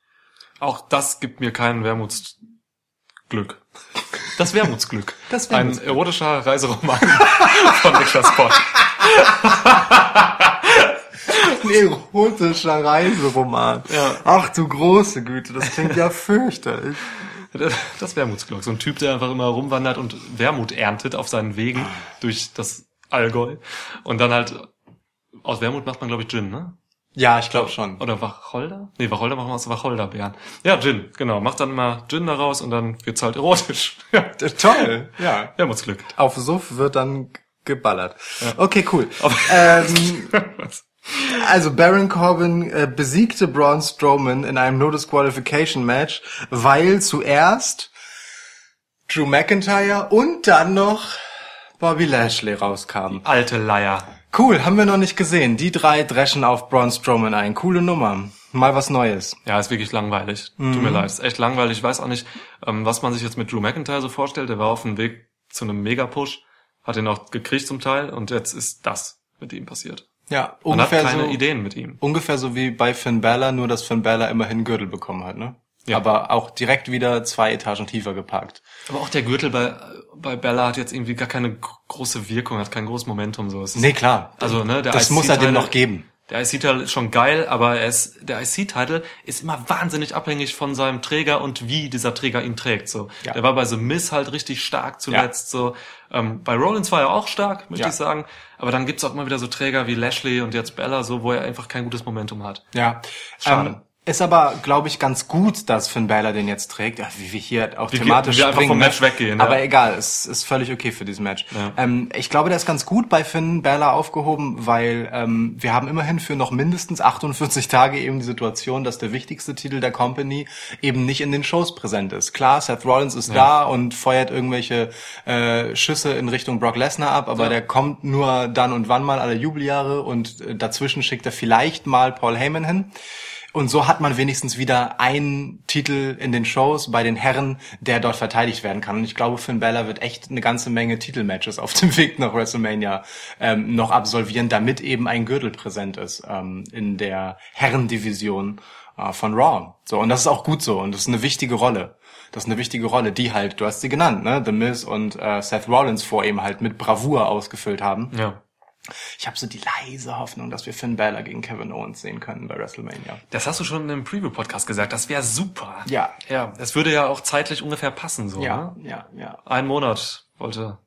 Auch das gibt mir kein Wermutsglück. Das Wermutsglück. <laughs> Das Ein Wermutsglück. erotischer Reiseroman <laughs> von Niklas Pott. Ein erotischer Reiseroman. Ja. Ach du große Güte, das klingt ja fürchterlich. Das Wermutsglück. So ein Typ, der einfach immer rumwandert und Wermut erntet auf seinen Wegen durch das Allgäu. Und dann halt, aus Wermut macht man, glaube ich, Gin, ne? Ja, ich glaube schon. Oder Wacholder? Nee, Wacholder machen wir aus Wacholderbeeren. Ja, Gin, genau. Macht dann immer Gin daraus und dann wird's halt erotisch. <laughs> Ja, Toll, ja. Wermutsglück. Auf Suff wird dann geballert. Okay, cool. <laughs> ähm, Also Baron Corbin äh, besiegte Braun Strowman in einem No Disqualification Match, weil zuerst Drew McIntyre und dann noch Bobby Lashley rauskam. Alte Leier. Cool, haben wir noch nicht gesehen. Die drei dreschen auf Braun Strowman ein. Coole Nummer. Mal was Neues. Ja, ist wirklich langweilig. Tut mir leid, ist echt langweilig. Ich weiß auch nicht, ähm, was man sich jetzt mit Drew McIntyre so vorstellt. Der war auf dem Weg zu einem Mega-Push, hat ihn auch gekriegt zum Teil und jetzt ist das mit ihm passiert. Ja, Man hat ungefähr keine so, Ideen mit ihm. ungefähr so wie bei Finn Balor, nur dass Finn Balor immerhin Gürtel bekommen hat, ne? Ja. Aber auch direkt wieder zwei Etagen tiefer geparkt. Aber auch der Gürtel bei, bei Bella hat jetzt irgendwie gar keine gro- große Wirkung, hat kein großes Momentum. So. Es ist- Nee, klar. Also, ne, der das muss er dem noch geben. Der IC-Title ist schon geil, aber er ist, der IC-Title ist immer wahnsinnig abhängig von seinem Träger und wie dieser Träger ihn trägt. So, Ja. der war bei The Miz halt richtig stark zuletzt. So, ähm, bei Rollins war er auch stark, möchte Ja. ich sagen. Aber dann gibt's auch immer wieder so Träger wie Lashley und jetzt Bella, so, wo er einfach kein gutes Momentum hat. Ja. Schade. Ähm, ist aber, glaube ich, ganz gut, dass Finn Balor den jetzt trägt. Ja, wie wir hier auch Wie thematisch wir- springen, vom ne? Match weggehen, Aber ja. egal, es ist völlig okay für dieses Match. Ja. Ähm, ich glaube, der ist ganz gut bei Finn Balor aufgehoben, weil ähm, wir haben immerhin für noch mindestens 48 Tage eben die Situation, dass der wichtigste Titel der Company eben nicht in den Shows präsent ist. Klar, Seth Rollins ist da und feuert irgendwelche äh, Schüsse in Richtung Brock Lesnar ab, aber Ja. der kommt nur dann und wann mal alle Jubeljahre und äh, dazwischen schickt er vielleicht mal Paul Heyman hin. Und so hat man wenigstens wieder einen Titel in den Shows bei den Herren, der dort verteidigt werden kann. Und ich glaube, Finn Balor wird echt eine ganze Menge Titelmatches auf dem <laughs> Weg nach WrestleMania ähm, noch absolvieren, damit eben ein Gürtel präsent ist ähm, in der Herrendivision äh, von Raw. So und das ist auch gut so und das ist eine wichtige Rolle. Das ist eine wichtige Rolle, die halt, du hast sie genannt, ne, The Miz und äh, Seth Rollins vor ihm halt mit Bravour ausgefüllt haben. Ja. Ich habe so die leise Hoffnung, dass wir Finn Balor gegen Kevin Owens sehen können bei WrestleMania. Das hast du schon im Preview-Podcast gesagt. Das wäre super. Ja. Ja, das würde ja auch zeitlich ungefähr passen, so. Ja, Ne? ja, ja. Ein Monat wollte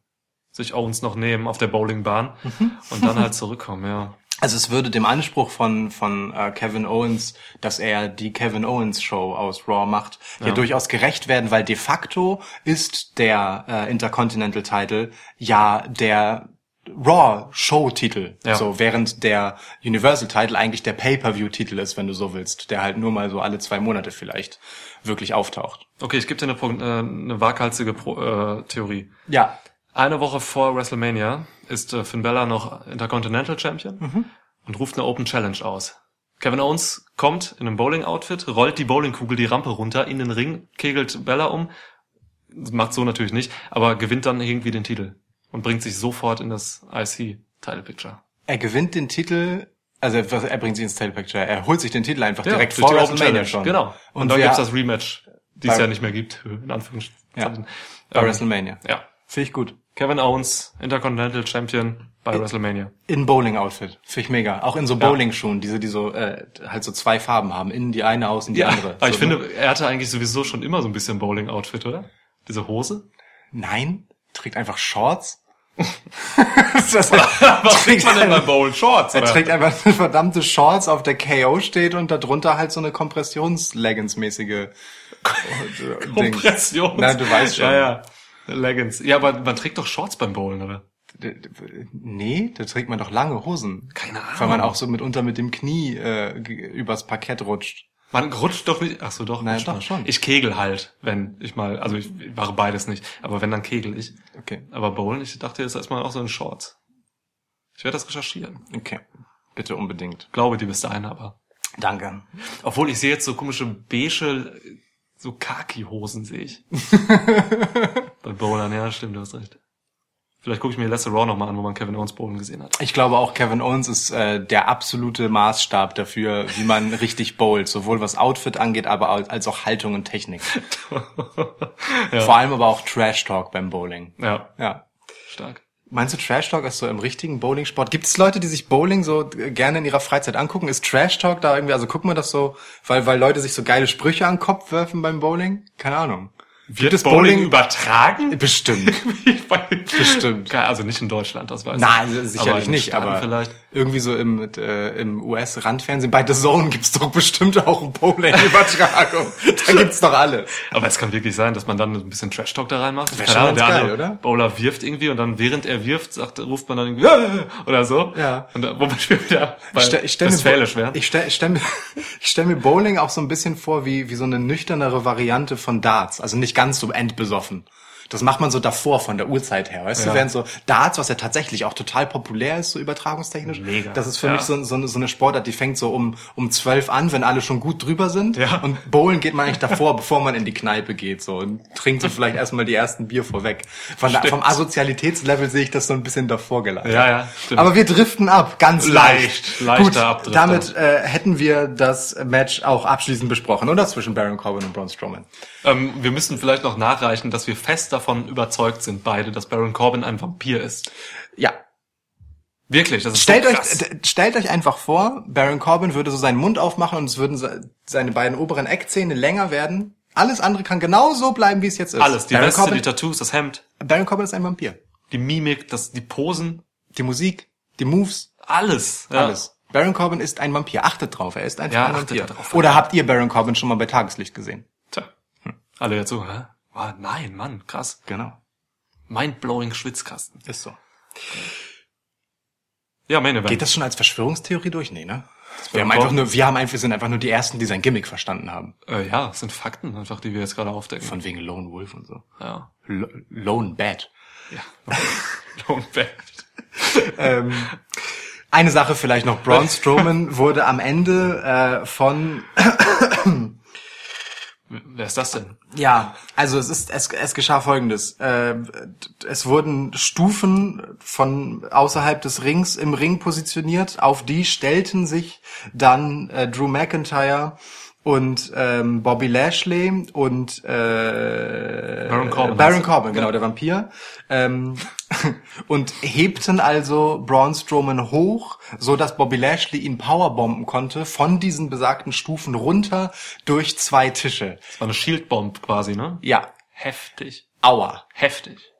sich Owens noch nehmen auf der Bowlingbahn Mhm. und dann halt zurückkommen, ja. <laughs> Also es würde dem Anspruch von von äh, Kevin Owens, dass er die Kevin Owens Show aus Raw macht, ja, Ja. durchaus gerecht werden, weil de facto ist der äh, Intercontinental Title ja der Raw Show Titel, Ja. so während der Universal Title eigentlich der Pay-per-View Titel ist, wenn du so willst, der halt nur mal so alle zwei Monate vielleicht wirklich auftaucht. Okay, ich gebe dir eine, äh, eine waghalsige Pro äh, Theorie. Ja, Eine Woche vor WrestleMania ist äh, Finn Bella noch Intercontinental Champion Mhm. und ruft eine Open Challenge aus. Kevin Owens kommt in einem Bowling-Outfit, rollt die Bowlingkugel die Rampe runter in den Ring, kegelt Bella um, macht so natürlich nicht, aber gewinnt dann irgendwie den Titel und bringt sich sofort in das IC-Title-Picture. er gewinnt den Titel, also er bringt sich ins Title Picture, er holt sich den Titel einfach Ja, direkt vor die Open WrestleMania schon. Genau. Und, Und, dann gibt's das Rematch, die es ja nicht mehr gibt, <laughs> in Anführungszeichen. Ja, Ähm, bei WrestleMania. Ja. Finde ich gut. Kevin Owens, Intercontinental Champion bei WrestleMania. In Bowling-Outfit. Finde ich mega. Auch in so Bowling-Schuhen, diese, die so, äh, halt so zwei Farben haben. Innen die eine, außen die andere. aber ich so, finde, ne? er hatte eigentlich sowieso schon immer so ein bisschen Bowling-Outfit, oder? Diese Hose? Nein, trägt einfach Shorts. <laughs> Das, <laughs> Was trägt, Bowling? Shorts, er trägt einfach <laughs> verdammte Shorts, auf der KO steht und darunter halt so eine Kompressions-Leggings-mäßige Ding. Kompression. Na, du weißt schon. Ja, ja. Leggings. Ja, aber man trägt doch Shorts beim Bowlen, oder? Nee, da trägt man doch lange Hosen. Keine Ahnung. Weil man auch so mitunter mit dem Knie äh, übers Parkett rutscht. Man rutscht doch nicht. Ach so, doch. Nein, doch schon. Ich kegel halt, wenn ich mal, also ich mache beides nicht, aber wenn dann kegel ich. Okay, Aber Bowlen, ich dachte, das ist erstmal auch so ein Shorts. Ich werde das recherchieren. okay. Bitte unbedingt. Glaube die bis dahin aber. Danke. Obwohl ich sehe jetzt so komische beige, so Khaki-Hosen sehe ich. <laughs> Bei Bowlern, ja, stimmt, du hast recht. Vielleicht gucke ich mir Lesser Raw nochmal an, wo man Kevin Owens bowlen gesehen hat. Ich glaube auch, Kevin Owens ist äh, der absolute Maßstab dafür, wie man <laughs> richtig bowlt. Sowohl was Outfit angeht, aber au- als auch Haltung und Technik. <laughs> Vor allem aber auch Trash Talk beim Bowling. Ja, Ja. stark. Meinst du Trash Talk ist so im richtigen Bowlingsport? Gibt es Leute, die sich Bowling so gerne in ihrer Freizeit angucken? Ist Trash Talk da irgendwie, also guck mal das so, weil, weil Leute sich so geile Sprüche an den Kopf werfen beim Bowling? Keine Ahnung. Wird es Bowling, Bowling- übertragen? Bestimmt. <laughs> Bestimmt. Also nicht in Deutschland, das weiß ich. Nein, sicherlich in nicht, aber vielleicht. Irgendwie so im, äh, im US-Randfernsehen, bei The Zone gibt's doch bestimmt auch eine Bowling-Übertragung. <laughs> da gibt's doch alles. Aber es kann wirklich sein, dass man dann ein bisschen Trash-Talk da reinmacht. Wär Keine schon ganz der geil, oder? Bowler wirft irgendwie und dann während er wirft, sagt, ruft man dann irgendwie "Ah!" <laughs> oder so. Ja. Und da, wobei wir wieder bei Ich stell, ich stell mir, Westfälisch werden. ich stell, ich stell mir, <laughs> ich stell mir Bowling auch so ein bisschen vor wie, wie so eine nüchternere Variante von Darts. Also nicht ganz so endbesoffen. Das macht man so davor von der Uhrzeit her, weißt Ja. du, während so Darts, was ja tatsächlich auch total populär ist, so übertragungstechnisch. Mega. Das ist für Ja. mich so, so, eine- so eine Sportart, die fängt so um, um zwölf an, wenn alle schon gut drüber sind. Ja. Und Bowlen geht man eigentlich davor, <laughs> bevor man in die Kneipe geht, so, und trinkt so vielleicht erstmal die ersten Bier vorweg. Von Stimmt. vom Asozialitätslevel sehe ich das so ein bisschen davor gelagert. Ja, ja, stimmt. Aber wir driften ab, ganz Leicht, leicht. leichter Gut, Abdrifter. damit äh, hätten wir das Match auch abschließend besprochen, oder? Zwischen Baron Corbin und Braun Strowman. Ähm, wir müssen vielleicht noch nachreichen, dass wir fest davon überzeugt sind, beide, dass Baron Corbin ein Vampir ist. Ja. Wirklich, das ist Stellt so euch, krass. d- stellt euch einfach vor, Baron Corbin würde so seinen Mund aufmachen und es würden se- seine beiden oberen Eckzähne länger werden. Alles andere kann genau so bleiben, wie es jetzt ist. Alles, die Baron Weste, Corbin, die Tattoos, das Hemd, Baron Corbin ist ein Vampir. die Mimik, das, die Posen, Die Musik, die Moves, alles. Ja. alles. Baron Corbin ist ein Vampir. Achtet drauf, er ist einfach Ja, ein Vampir. drauf. Oder habt ihr Baron Corbin schon mal bei Tageslicht gesehen? Alle so, hä? Oh, nein, Mann, krass. Genau. Mindblowing Schwitzkasten. Ist so. Ja, Main Event. Geht das schon als Verschwörungstheorie durch? Nee, ne? Wir haben einfach nur, wir haben einfach, sind einfach nur die ersten, die sein Gimmick verstanden haben. Äh, ja, es sind Fakten einfach, die wir jetzt gerade aufdecken. Von wegen Lone Wolf und so. ja. Lo Lone Bat. Ja. <laughs> Don't bet. <laughs> Ähm, eine Sache vielleicht noch. Braun <laughs> Strowman wurde am Ende äh, von Wer ist das denn? Ja, also es ist es, es geschah folgendes. Äh, es wurden Stufen von außerhalb des Rings im Ring positioniert, auf die stellten sich dann äh, Drew McIntyre und ähm, Bobby Lashley und äh, Baron Corbin. Baron Corbin, genau, der Vampir. Ähm, <laughs> und hebten also Braun Strowman hoch, so dass Bobby Lashley ihn powerbomben konnte von diesen besagten Stufen runter durch zwei Tische. Das war eine Shield Bomb quasi, ne? Ja, Heftig. aua. Heftig.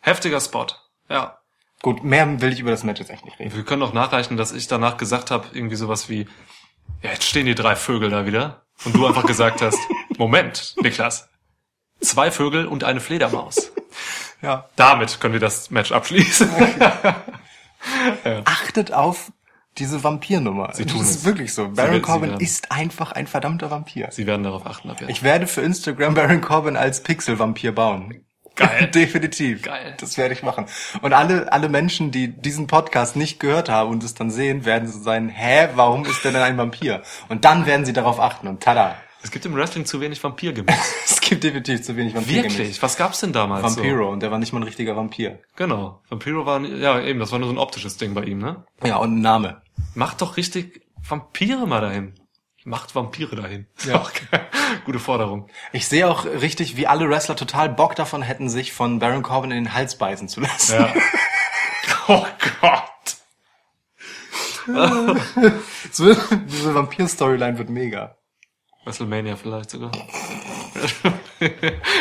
Heftiger Spot. Ja. Gut, mehr will ich über das Match jetzt echt nicht reden. Wir können auch nachreichen, dass ich danach gesagt habe, irgendwie sowas wie, ja, jetzt stehen die drei Vögel da wieder. Und du einfach gesagt hast, <laughs> Moment, Niklas. Zwei Vögel und eine Fledermaus. Ja. Damit können wir das Match abschließen. <laughs> Achtet auf diese Vampirnummer. Sie tun das es. ist wirklich so. Baron sie Corbin werden- ist einfach ein verdammter Vampir. Sie werden darauf achten ab jetzt. Ich werde für Instagram Baron Corbin als Pixel-Vampir bauen. Geil. <laughs> Definitiv. Geil. Das werde ich machen. Und alle, alle Menschen, die diesen Podcast nicht gehört haben und es dann sehen, werden so sein, hä, warum ist der denn ein Vampir? Und dann werden sie darauf achten und tada. Es gibt im Wrestling zu wenig Vampir-Gimmicks. <laughs> Es gibt definitiv zu wenig Vampir. Wirklich? Was gab's denn damals? Vampiro und der war nicht mal ein richtiger Vampir. So? Genau. Vampiro war, ja eben, das war nur so ein optisches Ding bei ihm, ne? Ja, und ein Name. Macht doch richtig Vampire mal dahin. Macht Vampire dahin. <laughs> Ja. Auch. Gute Forderung. Ich sehe auch richtig, wie alle Wrestler total Bock davon hätten, sich von Baron Corbin in den Hals beißen zu lassen. Ja. <laughs> oh Gott. <laughs> So, diese Vampir-Storyline wird mega. WrestleMania vielleicht sogar.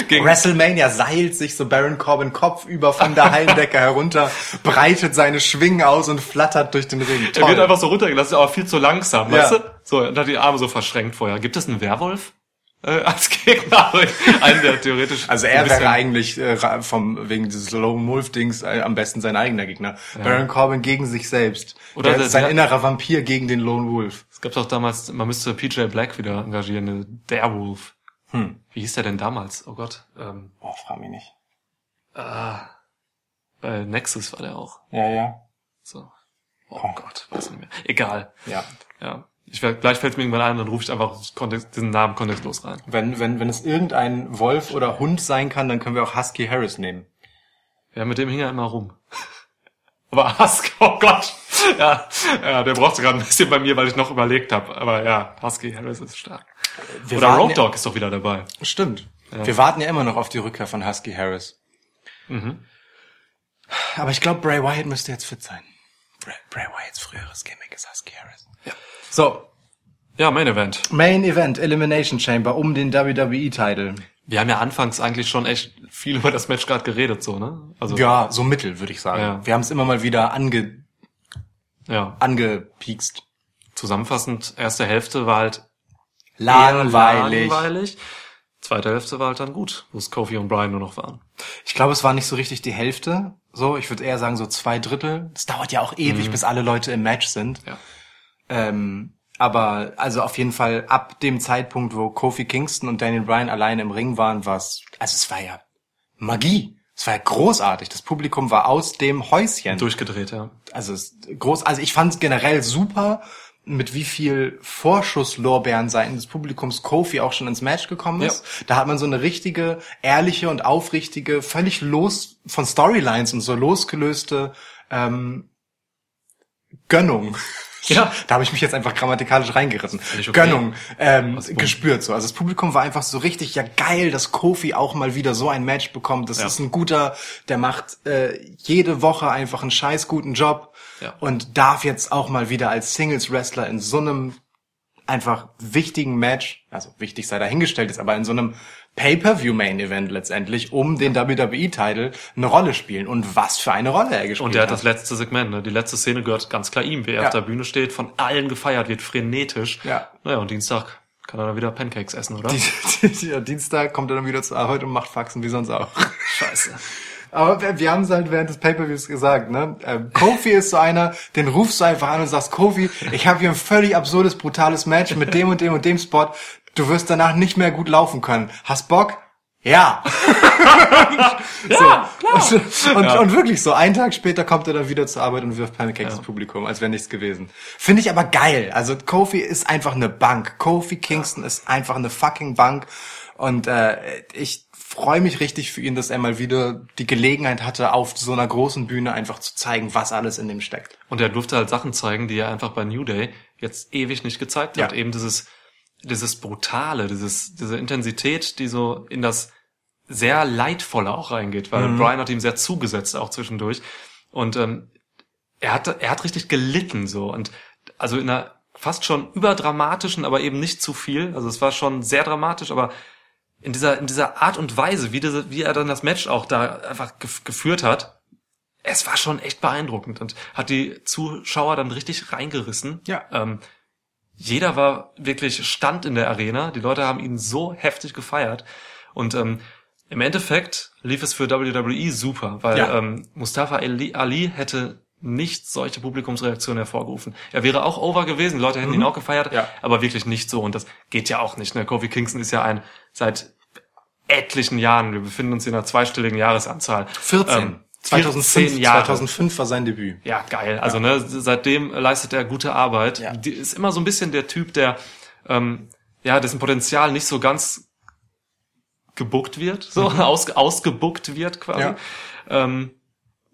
WrestleMania seilt sich so Baron Corbin Kopf über von der Hallendecke herunter, breitet seine Schwingen aus und flattert durch den Ring. er wird einfach so runtergelassen, aber viel zu langsam, weißt Ja. du? So, und hat die Arme so verschränkt vorher. Gibt es einen Werwolf? Äh, als Gegner, <laughs> einen, der theoretisch. also so er wäre eigentlich äh, vom wegen dieses Lone Wolf Dings äh, am besten sein eigener Gegner. Baron Corbin gegen sich selbst. Oder der, der- sein der- innerer Vampir gegen den Lone Wolf. Es gab doch damals, man müsste PJ Black wieder engagieren, der Wolf. Hm. Wie hieß der denn damals? Oh Gott. Ähm, Oh, frag mich nicht. bei Nexus war der auch. Ja, ja. So. Oh Gott, weiß nicht mehr. Egal. Ja. Ja. Ich werd, gleich fällt mir irgendwann ein, dann rufe ich einfach Kontext, diesen Namen kontextlos rein. Wenn, wenn, wenn es irgendein Wolf oder Hund sein kann, dann können wir auch Husky Harris nehmen. Ja, mit dem hing er immer rum. <laughs> Aber Husky, oh Gott. Ja, ja der brauchte gerade ein bisschen bei mir, weil ich noch überlegt habe. Aber ja, Husky Harris ist stark. Wir Oder Road ja- Dogg ist doch wieder dabei. Stimmt. Wir warten ja immer noch auf die Rückkehr von Husky Harris. Mhm. Aber ich glaube, Bray Wyatt müsste jetzt fit sein. Bray, Bray Wyatts früheres Gimmick ist Husky Harris. Ja. So, Ja, Main Event. Main Event, Elimination Chamber um den WWE-Title. Wir haben ja anfangs eigentlich schon echt viel über das Match gerade geredet, so, ne? Also, Ja, so mittel, würde ich sagen. Ja. Wir haben es immer mal wieder ange, ja. angepiekst. Zusammenfassend, erste Hälfte war halt Langweilig. langweilig. Zweite Hälfte war halt dann gut, wo es Kofi und Brian nur noch waren. Ich glaube, es war nicht so richtig die Hälfte. So, ich würde eher sagen so zwei Drittel. Es dauert ja auch ewig, bis alle Leute im Match sind. Ja. Ähm, aber also auf jeden Fall ab dem Zeitpunkt, wo Kofi Kingston und Daniel Bryan alleine im Ring waren, war es, also es war ja Magie. Es war ja großartig. Das Publikum war aus dem Häuschen. Durchgedreht, ja. also es ist groß, also ich fand es generell super, mit wie viel Vorschusslorbeeren seitens des Publikums Kofi auch schon ins Match gekommen ist. Da hat man so eine richtige, ehrliche und aufrichtige, völlig los von Storylines und so losgelöste ähm, Gönnung. <laughs> Ja. Da habe ich mich jetzt einfach grammatikalisch reingerissen. Okay. Gönnung ähm, gespürt so. Also das Publikum war einfach so richtig, ja geil, dass Kofi auch mal wieder so ein Match bekommt. Das Ja. ist ein guter, der macht äh, jede Woche einfach einen scheiß guten Job Ja. und darf jetzt auch mal wieder als Singles-Wrestler in so einem einfach wichtigen Match, also wichtig sei dahingestellt ist, aber in so einem Pay-Per-View-Main-Event letztendlich um den WWE-Title eine Rolle spielen. Und was für eine Rolle er gespielt Und der hat hat. das letzte Segment, ne? Die letzte Szene gehört ganz klar ihm, wie er Ja. auf der Bühne steht, von allen gefeiert wird, frenetisch. Ja. Naja, und Dienstag kann er dann wieder Pancakes essen, oder? Ja, Dienstag kommt er dann wieder zur Arbeit und macht Faxen wie sonst auch. <laughs> Scheiße. Aber wir, wir haben es halt während des Pay-Per-Views gesagt, ne? Ähm, Kofi ist so einer, den rufst du einfach an und sagst, Kofi, ich habe hier ein völlig absurdes, brutales Match mit dem und dem und dem Spot. Du wirst danach nicht mehr gut laufen können. Hast Bock? Ja. <laughs> ja, klar. Und, und, und wirklich so, einen Tag später kommt er dann wieder zur Arbeit und wirft Pancakes ins Publikum, als wäre nichts gewesen. Finde ich aber geil. Also Kofi ist einfach eine Bank. Kofi Kingston ist einfach eine fucking Bank. Und äh, ich freue mich richtig für ihn, dass er mal wieder die Gelegenheit hatte, auf so einer großen Bühne einfach zu zeigen, was alles in dem steckt. Und er durfte halt Sachen zeigen, die er einfach bei New Day jetzt ewig nicht gezeigt hat. Ja. Eben dieses, dieses Brutale, dieses, diese Intensität, die so in das sehr Leidvolle auch reingeht, weil Brian hat ihm sehr zugesetzt auch zwischendurch. Und ähm, er hat, er hat richtig gelitten so. Und also in einer fast schon überdramatischen, aber eben nicht zu viel. Also es war schon sehr dramatisch, aber in dieser, in dieser Art und Weise, wie, diese, wie er dann das Match auch da einfach gef geführt hat, es war schon echt beeindruckend und hat die Zuschauer dann richtig reingerissen. Ja. Ähm, jeder war wirklich Stand in der Arena. Die Leute haben ihn so heftig gefeiert. Und ähm, im Endeffekt lief es für WWE super, weil Ja. ähm, Mustafa Ali, Ali hätte nicht solche Publikumsreaktionen hervorgerufen. Er wäre auch over gewesen, die Leute hätten ihn auch gefeiert, Mhm. Ja. aber wirklich nicht so. Und das geht ja auch nicht. Ne? Kofi Kingston ist ja ein seit etlichen Jahren, wir befinden uns in einer zweistelligen Jahresanzahl. 14. Ähm, 2005, 14 Jahre. 2005 war sein Debüt. Ja, geil. Also ne, seitdem leistet er gute Arbeit. Ja. Die ist immer so ein bisschen der Typ, der ähm, ja dessen Potenzial nicht so ganz gebuckt wird, so <laughs> aus, ausgebuckt wird quasi. Ja. Ähm,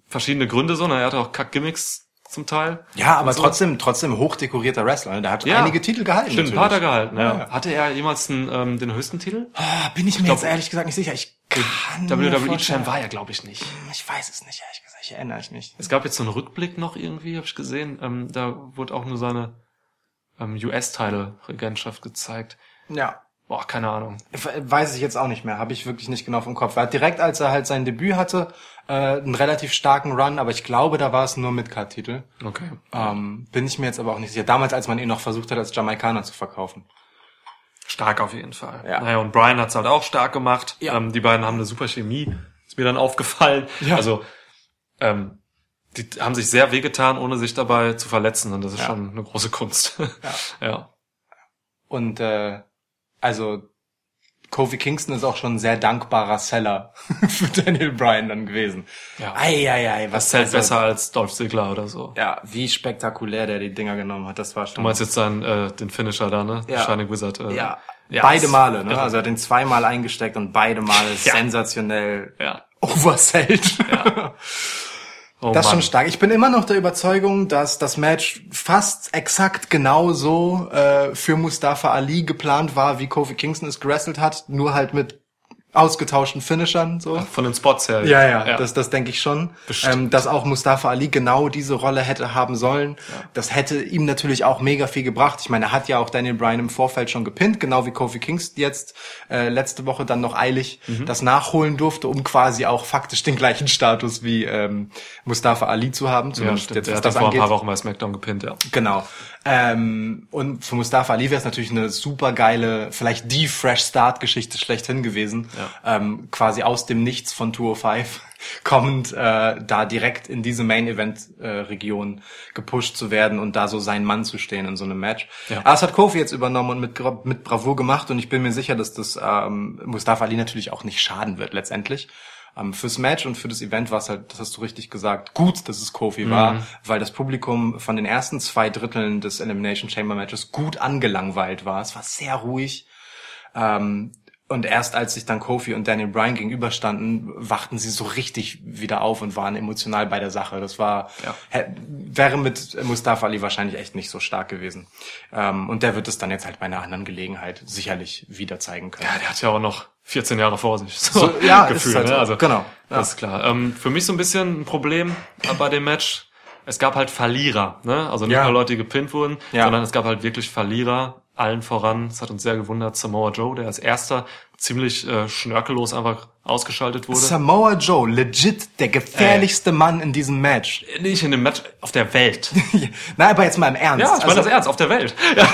verschiedene Gründe so. Ne? Er hat auch Kack-Gimmicks zum Teil. Ja, aber so. trotzdem, trotzdem hochdekorierter Wrestler. ne? Der hat Ja. einige Titel gehalten. Stimmt, natürlich. hat er gehalten. Ja. Ja. Hatte er jemals einen, ähm, den höchsten Titel? Ah, bin ich mir glaub, jetzt ehrlich gesagt nicht sicher. Ich kann mir WWE vorstellen- Champ war er, glaube ich, nicht. Ich weiß es nicht, ehrlich gesagt. Ich erinnere mich nicht. Es gab jetzt so einen Rückblick noch irgendwie, habe ich gesehen. Ähm, da wurde auch nur seine ähm, US-Teile-Regentschaft gezeigt. Ja. Boah, keine Ahnung. Weiß ich jetzt auch nicht mehr. Habe ich wirklich nicht genau vom Kopf. Er hat direkt, als er halt sein Debüt hatte, äh, einen relativ starken Run, aber ich glaube, da war es nur mit Card-Titel. Okay. Ähm, bin ich mir jetzt aber auch nicht sicher. Damals, als man ihn noch versucht hat, als Jamaikaner zu verkaufen. Stark auf jeden Fall. Ja. Naja, und Brian hat's halt auch stark gemacht. Ja. Ähm, die beiden haben eine super Chemie. Ist mir dann aufgefallen. Ja. Also, ähm, die haben sich sehr wehgetan, ohne sich dabei zu verletzen. Und das ist Ja. schon eine große Kunst. Ja. <laughs> ja. Und äh, also Kofi Kingston ist auch schon ein sehr dankbarer Seller <laughs> für Daniel Bryan dann gewesen. Ja. Ei, ei, ei, Das was zählt also- besser als Dolph Ziggler oder so. Ja, wie spektakulär der die Dinger genommen hat, das war schon. Du meinst jetzt seinen, äh, den Finisher da, ne? Ja. Shining Wizard. Äh, ja, ja, beide Male, ne? irre. Also er hat ihn zweimal eingesteckt und beide Male <laughs> Ja. sensationell Ja. oversellt. <laughs> Oh Das ist schon stark. Ich bin immer noch der Überzeugung, dass das Match fast exakt genauso äh, für Mustafa Ali geplant war, wie Kofi Kingston es gewrestelt hat, nur halt mit ausgetauschten Finishern so. Von den Spots her. Ja, ja, das, das denke ich schon. Ähm, dass auch Mustafa Ali genau diese Rolle hätte haben sollen. Das hätte ihm natürlich auch mega viel gebracht. Ich meine, er hat ja auch Daniel Bryan im Vorfeld schon gepinnt, genau wie Kofi Kingston jetzt äh, letzte Woche dann noch eilig Mhm. das nachholen durfte, um quasi auch faktisch den gleichen Status wie ähm, Mustafa Ali zu haben. ja, Zumindest stimmt. jetzt, Der hat das vor ein paar Wochen bei SmackDown gepinnt, ja. Genau. Ähm, und für Mustafa Ali wäre es natürlich eine super geile, vielleicht die Fresh Start Geschichte schlechthin gewesen. Ähm, quasi aus dem Nichts von 205 <laughs> kommend äh, da direkt in diese Main Event äh, Region gepusht zu werden und da so sein Mann zu stehen in so einem Match. Ja. Aber das hat Kofi jetzt übernommen und mit, mit Bravour gemacht und ich bin mir sicher, dass das ähm, Mustafa Ali natürlich auch nicht schaden wird letztendlich. Ähm, fürs Match und für das Event war es halt, das hast du richtig gesagt, gut, dass es Kofi war, weil das Publikum von den ersten zwei Dritteln des Elimination Chamber Matches gut angelangweilt war. Es war sehr ruhig. Ähm, und erst als sich dann Kofi und Daniel Bryan gegenüberstanden, wachten sie so richtig wieder auf und waren emotional bei der Sache. Das war, Ja. wäre mit Mustafa Ali wahrscheinlich echt nicht so stark gewesen. Ähm, und der wird es dann jetzt halt bei einer anderen Gelegenheit sicherlich wieder zeigen können. Ja, der hat ja auch noch 14 Jahre vor sich. So, So, ja, <laughs> ist Gefühl, halt ne? so. Also, Genau. Das ist klar. Ähm, für mich so ein bisschen ein Problem bei dem Match. Es gab halt Verlierer, ne? Also nicht Ja. nur Leute, die gepinnt wurden, Ja. sondern es gab halt wirklich Verlierer. Allen voran, es hat uns sehr gewundert, Samoa Joe, der als erster ziemlich äh, schnörkellos einfach ausgeschaltet wurde. Samoa Joe, legit der gefährlichste Mann in diesem Match. nicht in dem Match auf der Welt. <laughs> Nein, aber jetzt mal im Ernst. Ja, ich meine Also- das ernst, auf der Welt. <laughs> Ja.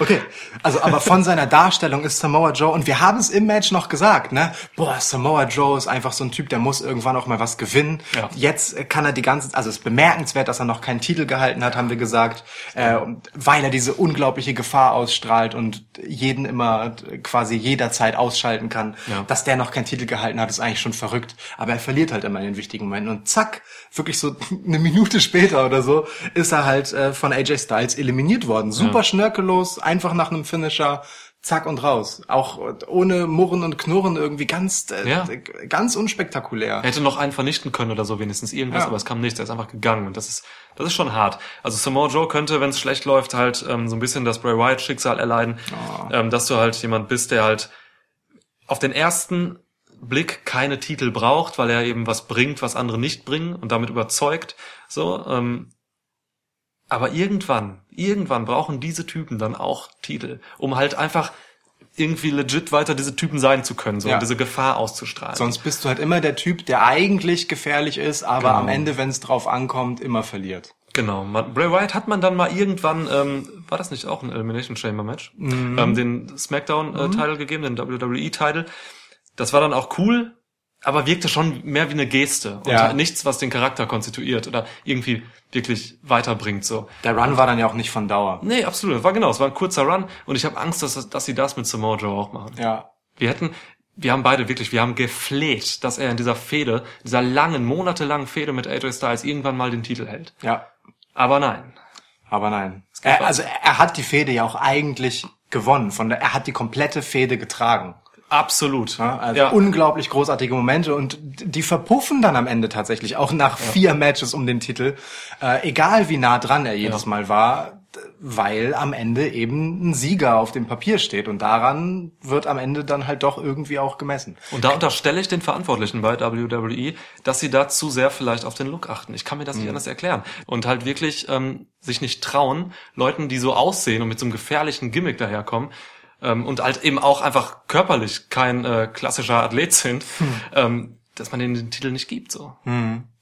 Okay, also aber von seiner Darstellung ist Samoa Joe, und wir haben es im Match noch gesagt, ne? Boah, Samoa Joe ist einfach so ein Typ, der muss irgendwann auch mal was gewinnen. Ja. Jetzt äh, kann er die ganze, also es ist bemerkenswert, dass er noch keinen Titel gehalten hat, haben wir gesagt, äh, weil er diese unglaubliche Gefahr ausstrahlt und jeden immer äh, quasi jederzeit ausschalten kann. Ja. Dass der noch keinen Titel gehalten hat, ist eigentlich schon verrückt. Aber er verliert halt immer in den wichtigen Momenten und zack, wirklich so <laughs> eine Minute später oder so, ist er halt äh, von AJ Styles eliminiert worden. Super schnörkellos, einfach nach einem Finisher, zack und raus. Auch ohne Murren und Knurren irgendwie ganz, äh, Ja. ganz unspektakulär. Er hätte noch einen vernichten können oder so, wenigstens irgendwas, Ja. aber es kam nichts. Er ist einfach gegangen und das ist, das ist schon hart. Also Samoa Joe könnte, wenn es schlecht läuft, halt ähm, so ein bisschen das Bray Wyatt Schicksal erleiden, ähm, dass du halt jemand bist, der halt auf den ersten Blick keine Titel braucht, weil er eben was bringt, was andere nicht bringen und damit überzeugt. So, ähm, aber irgendwann, irgendwann brauchen diese Typen dann auch Titel, um halt einfach irgendwie legit weiter diese Typen sein zu können, so Ja. und diese Gefahr auszustrahlen. Sonst bist du halt immer der Typ, der eigentlich gefährlich ist, aber Genau. am Ende, wenn es drauf ankommt, immer verliert. Genau. Bray Wyatt hat man dann mal irgendwann, ähm, war das nicht auch ein Elimination Chamber Match? Ähm, den SmackDown-Title gegeben, den WWE-Title. Das war dann auch cool, aber wirkte schon mehr wie eine Geste und Ja. nichts, was den Charakter konstituiert oder irgendwie wirklich weiterbringt. So. Der Run war dann ja auch nicht von Dauer. Nee, absolut. War genau, es war ein kurzer Run und ich habe Angst, dass, dass sie das mit Samoa Joe auch machen. Ja. Wir hätten, wir haben beide wirklich, wir haben gefleht, dass er in dieser Fehde, dieser langen, monatelangen Fehde mit AJ Styles irgendwann mal den Titel hält. Ja. Aber nein. Aber nein. Er, also er hat die Fehde ja auch eigentlich gewonnen. Von der, er hat die komplette Fehde getragen. Absolut. Ja, also ja. unglaublich großartige Momente und die verpuffen dann am Ende tatsächlich auch nach vier Matches um den Titel, äh, egal wie nah dran er jedes Ja. Mal war, weil am Ende eben ein Sieger auf dem Papier steht und daran wird am Ende dann halt doch irgendwie auch gemessen. Und da unterstelle ich den Verantwortlichen bei WWE, dass sie da zu sehr vielleicht auf den Look achten. Ich kann mir das Mhm. nicht anders erklären. Und halt wirklich ähm, sich nicht trauen, Leuten, die so aussehen und mit so einem gefährlichen Gimmick daherkommen, ähm, und halt eben auch einfach körperlich kein äh, klassischer Athlet sind, Hm. ähm, dass man denen den Titel nicht gibt. So.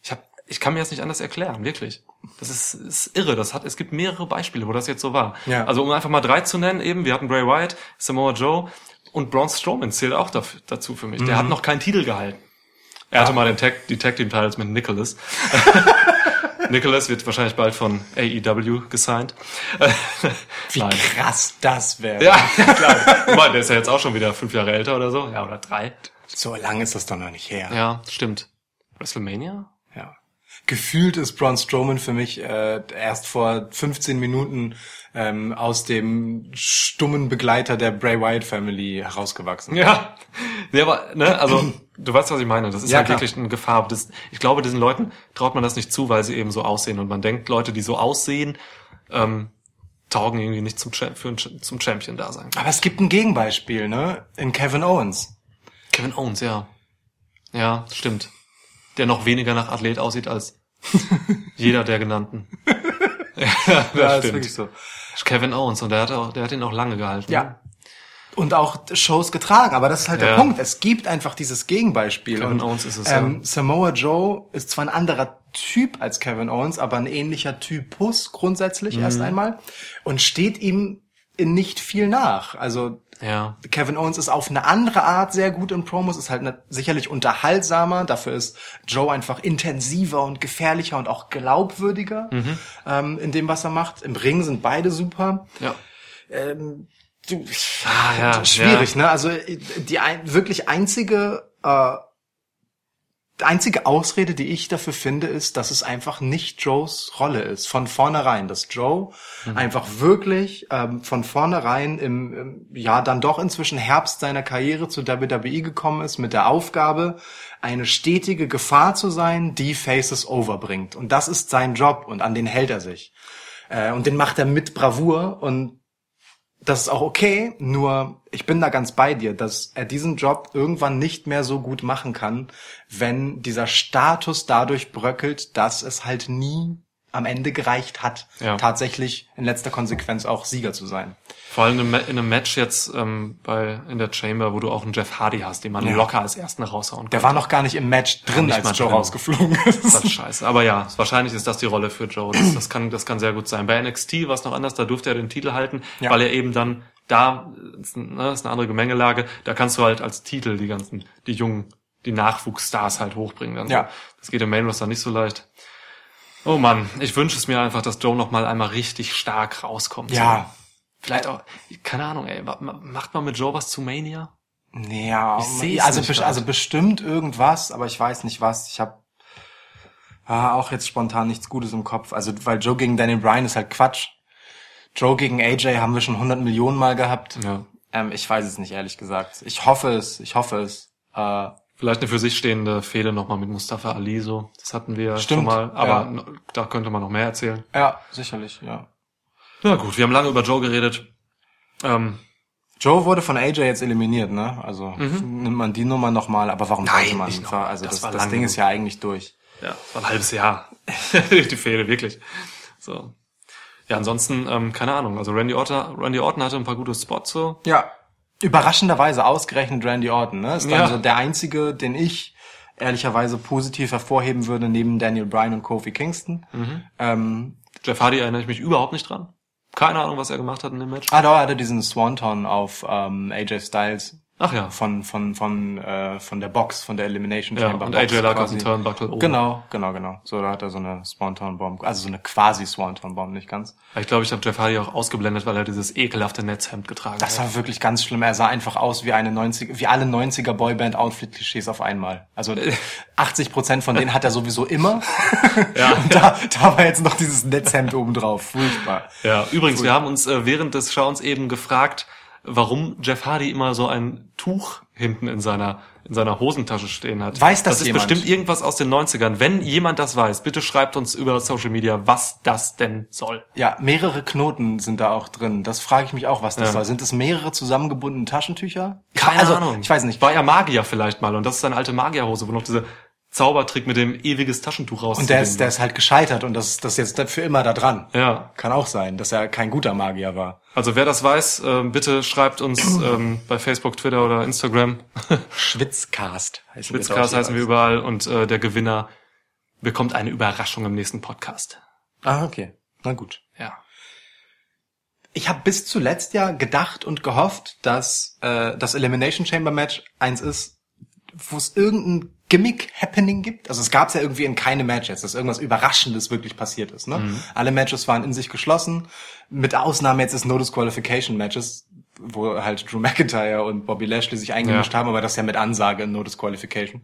Ich hab, ich kann mir das nicht anders erklären, wirklich. Das ist, ist irre. Das hat, es gibt mehrere Beispiele, wo das jetzt so war. Ja. Also um einfach mal drei zu nennen, eben, wir hatten Bray Wyatt, Samoa Joe und Braun Strowman zählt auch dafür, dazu für mich. Der Mhm. hat noch keinen Titel gehalten. Er hatte mal den Tag, die Tag Team Titles mit Nicholas. <laughs> Nicholas wird wahrscheinlich bald von AEW gesigned. Wie Nein. krass das wäre. Ja, <laughs> klar. Mal, der ist ja jetzt auch schon wieder fünf Jahre älter oder so. Ja, oder drei. So lange ist das doch noch nicht her. Ja, stimmt. WrestleMania? Ja. Gefühlt ist Braun Strowman für mich äh, erst vor 15 Minuten ähm, aus dem stummen Begleiter der Bray Wyatt Family herausgewachsen. Ja. Nee, aber, ne, also, <clears throat> du weißt, was ich meine. Das ist Ja, halt klar. wirklich eine Gefahr. Das, ich glaube, diesen Leuten traut man das nicht zu, weil sie eben so aussehen. Und man denkt, Leute, die so aussehen, ähm, taugen irgendwie nicht zum, Champ für zum Champion da sein. Aber es gibt ein Gegenbeispiel, ne? In Kevin Owens. Kevin Owens, ja. Ja, stimmt. Der noch weniger nach Athlet aussieht als <laughs> jeder der genannten. <laughs> ja, das ist stimmt. wirklich so. Kevin Owens und der hat auch, der hat ihn auch lange gehalten. Ja. Und auch Shows getragen, aber das ist halt der Ja. Punkt. Es gibt einfach dieses Gegenbeispiel. Kevin und, Owens ist es, ähm, ja. Samoa Joe ist zwar ein anderer Typ als Kevin Owens, aber ein ähnlicher Typus grundsätzlich Mhm. erst einmal und steht ihm in nicht viel nach. Also Ja. Kevin Owens ist auf eine andere Art sehr gut in Promos, ist halt ne, sicherlich unterhaltsamer. Dafür ist Joe einfach intensiver und gefährlicher und auch glaubwürdiger Mhm. ähm, in dem, was er macht. Im Ring sind beide super. Ja. Ähm, Ah, ja, schwierig, ne? Also die ein, wirklich einzige äh, einzige Ausrede, die ich dafür finde, ist, dass es einfach nicht Joes Rolle ist. Von vornherein. Dass Joe einfach wirklich ähm, von vornherein im, im, ja, dann doch inzwischen Herbst seiner Karriere zu WWE gekommen ist mit der Aufgabe, eine stetige Gefahr zu sein, die Faces overbringt. Und das ist sein Job und an den hält er sich. Äh, und den macht er mit Bravour und das ist auch okay, nur ich bin da ganz bei dir, dass er diesen Job irgendwann nicht mehr so gut machen kann, wenn dieser Status dadurch bröckelt, dass es halt nie am Ende gereicht hat, Ja. tatsächlich in letzter Konsequenz auch Sieger zu sein. Vor allem in einem Ma- in einem Match jetzt ähm, bei in der Chamber, wo du auch einen Jeff Hardy hast, den man Ja. locker als ersten raushauen Der kann. war noch gar nicht im Match drin, als Joe drin. rausgeflogen Das ist. ist scheiße. Aber ja, wahrscheinlich ist das die Rolle für Joe. Das, das kann, das kann sehr gut sein. Bei NXT war es noch anders, da durfte er den Titel halten, Ja. weil er eben dann da, ist, ne, ist eine andere Gemengelage, da kannst du halt als Titel die ganzen, die jungen, die Nachwuchsstars halt hochbringen. Dann Ja. Das geht im Main Roster nicht so leicht. Oh Mann, ich wünsche es mir einfach, dass Joe noch mal einmal richtig stark rauskommt. Ja. Vielleicht auch, keine Ahnung, ey, ma- ma- macht man mit Joe was zu Mania? Ja, Ich also, nicht bes- grad. also bestimmt irgendwas, aber ich weiß nicht was. Ich habe ah, auch jetzt spontan nichts Gutes im Kopf. Also, weil Joe gegen Daniel Bryan ist halt Quatsch. Joe gegen AJ haben wir schon 100 Millionen Mal gehabt. Ja. Ähm, ich weiß es nicht, ehrlich gesagt. Ich hoffe es, ich hoffe es. Äh, Vielleicht eine für sich stehende Fehde nochmal mit Mustafa Ali so. Das hatten wir Stimmt, schon mal, aber ja. da könnte man noch mehr erzählen. ja, sicherlich, ja. Na gut, wir haben lange über Joe geredet. Ähm, Joe wurde von AJ jetzt eliminiert, ne? Also nimmt man die Nummer nochmal, aber warum Mhm. Nein, sollte man? nicht nochmal. Also Das das, war das, Ding ist ja eigentlich durch. ja, es war ein halbes Jahr. <laughs> Die Fehde, wirklich. So. Ja, ansonsten, ähm, keine Ahnung. Also Randy Orton, Randy Orton hatte ein paar gute Spots so. Ja. Überraschenderweise ausgerechnet Randy Orton, ne? Ist dann Ja. so der einzige, den ich ehrlicherweise positiv hervorheben würde, neben Daniel Bryan und Kofi Kingston. Mhm. Ähm, Jeff Hardy erinnere ich mich überhaupt nicht dran. Keine Ahnung, was er gemacht hat in dem Match. ah, da hatte diesen Swanton auf ähm, AJ Styles Ach ja. von von von äh, von der Box, von der Elimination Ja, Chamber und Box AJ lag auf quasi. dem Turnbuckle oben. Genau, genau, genau. So, da hat er so eine Swanton Bomb, also so eine quasi Swanton Bomb, nicht ganz. Ich glaube, ich habe Jeff Hardy auch ausgeblendet, weil er dieses ekelhafte Netzhemd getragen Das hat. war wirklich ganz schlimm. Er sah einfach aus wie eine 90 wie alle 90er Boyband Outfit Klischees auf einmal. Also 80 Prozent von denen hat er sowieso immer. <laughs> Ja. Und da, da war jetzt noch dieses Netzhemd oben drauf. Furchtbar. Ja, übrigens, wir haben uns äh, während des Schauens eben gefragt, warum Jeff Hardy immer so ein Tuch hinten in seiner in seiner Hosentasche stehen hat. Weiß das Das ist jemand? bestimmt irgendwas aus den 90ern. Wenn jemand das weiß, bitte schreibt uns über Social Media, was das denn soll. Ja, mehrere Knoten sind da auch drin. Das frage ich mich auch, was das Ja. soll. Sind es mehrere zusammengebundene Taschentücher? Keine also, Ahnung. Ich weiß nicht. War ja Magier vielleicht mal und das ist eine alte Magierhose, wo noch dieser Zaubertrick mit dem ewiges Taschentuch raus. Und der ist, der ist halt gescheitert und das, das ist jetzt für immer da dran. Ja, Kann auch sein, dass er kein guter Magier war. also wer das weiß, ähm, bitte schreibt uns <clears throat> ähm, bei Facebook, Twitter oder Instagram. <laughs> Schwitzcast heißen wir Witzcast dort heißen wir überall und äh, der Gewinner bekommt eine Überraschung im nächsten Podcast. Ah, okay. Na gut. Ja. Ich habe bis zuletzt ja gedacht und gehofft, dass äh, das Elimination Chamber Match eins ist, wo es irgendein Gimmick-Happening gibt. Also es gab es ja irgendwie in keine Matches, dass irgendwas Überraschendes wirklich passiert ist. Ne? Alle Matches waren in sich geschlossen, mit Ausnahme jetzt des No Disqualification Matches, wo halt Drew McIntyre und Bobby Lashley sich eingemischt Ja. haben, aber das ja mit Ansage in No Disqualification.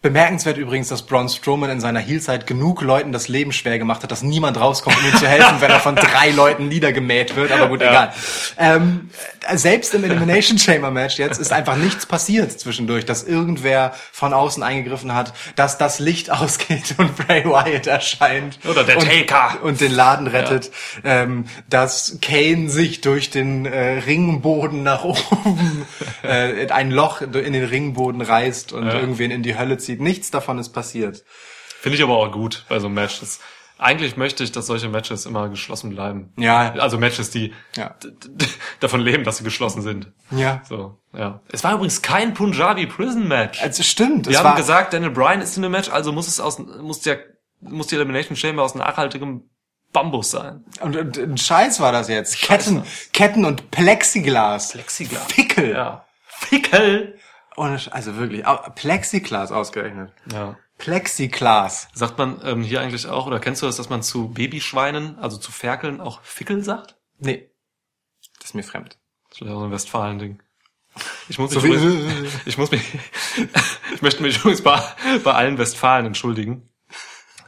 Bemerkenswert übrigens, dass Braun Strowman in seiner Heelzeit genug Leuten das Leben schwer gemacht hat, dass niemand rauskommt, um ihm zu helfen, wenn er von drei Leuten niedergemäht wird. Aber gut, egal. Ähm, äh, selbst im Elimination Chamber Match jetzt ist einfach nichts passiert zwischendurch, dass irgendwer von außen eingegriffen hat, dass das Licht <laughs> ausgeht und Bray Wyatt erscheint. Oder der und, Taker. Und den Laden rettet. Ähm, dass Kane sich durch den äh, Ringboden nach oben <laughs> äh, ein Loch in den Ringboden reißt und Ja. irgendwen in die Hölle zieht. Nichts davon ist passiert. Finde ich aber auch gut bei so einem Match. Das, eigentlich möchte ich, dass solche Matches immer geschlossen bleiben. Ja. Also Matches, die Ja. <laughs> davon leben, dass sie geschlossen sind. Ja. So, ja. Es war übrigens kein Punjabi Prison Match. Also stimmt. Wir haben gesagt, Daniel Bryan ist in dem Match, also muss es aus, muss der, muss die Elimination Chamber aus nachhaltigem Bambus sein. und, und, und Scheiß war das jetzt. Ketten, Ketten und Plexiglas. Plexiglas. Fickel. Ja. Fickel! Ohne Sch- also wirklich. Plexiglas ausgerechnet. Ja. Plexiglas. Sagt man ähm, hier eigentlich auch, oder kennst du das, dass man zu Babyschweinen, also zu Ferkeln, auch Fickel sagt? Nee. Das ist mir fremd. Das ist ja so ein Westfalen-Ding. Ich muss So mich, übrigens, ich muss mich, <laughs> ich möchte mich übrigens bei, bei allen Westfalen entschuldigen,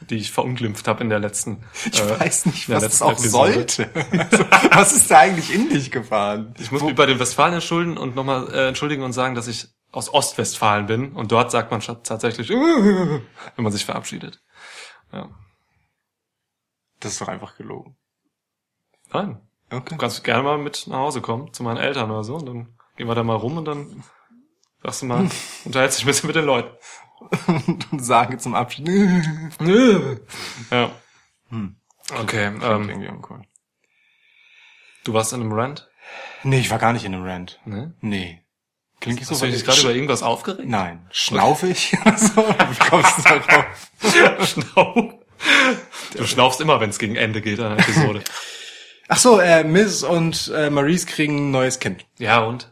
die ich verunglimpft habe in der letzten. Ich äh, weiß nicht, was das auch sollte. Also, was ist da eigentlich in dich gefahren? Ich muss mich bei den Westfalen entschuldigen und nochmal äh, entschuldigen und sagen, dass ich aus Ostwestfalen bin und dort sagt man tatsächlich, <laughs> wenn man sich verabschiedet. Ja. Das ist doch einfach gelogen. Nein. Okay. Du kannst gerne mal mit nach Hause kommen, zu meinen Eltern oder so, und dann gehen wir da mal rum und dann sagst du mal, <laughs> unterhältst dich ein bisschen mit den Leuten. <laughs> Und sage zum Abschied. Ja. Okay, Ähm, ähm, uncool. du warst in einem Rant? Nee, ich war gar nicht in einem Rant. Ne? Nee. Klingt so, du dich gerade über irgendwas aufgeregt? Nein. Schnaufe ich? <laughs> so, wie kommst du darauf? <laughs> Schnauf. Du schnaufst immer, wenn es gegen Ende geht einer Episode. Ach so, äh, Miss und äh, Maurice kriegen ein neues Kind. ja, und?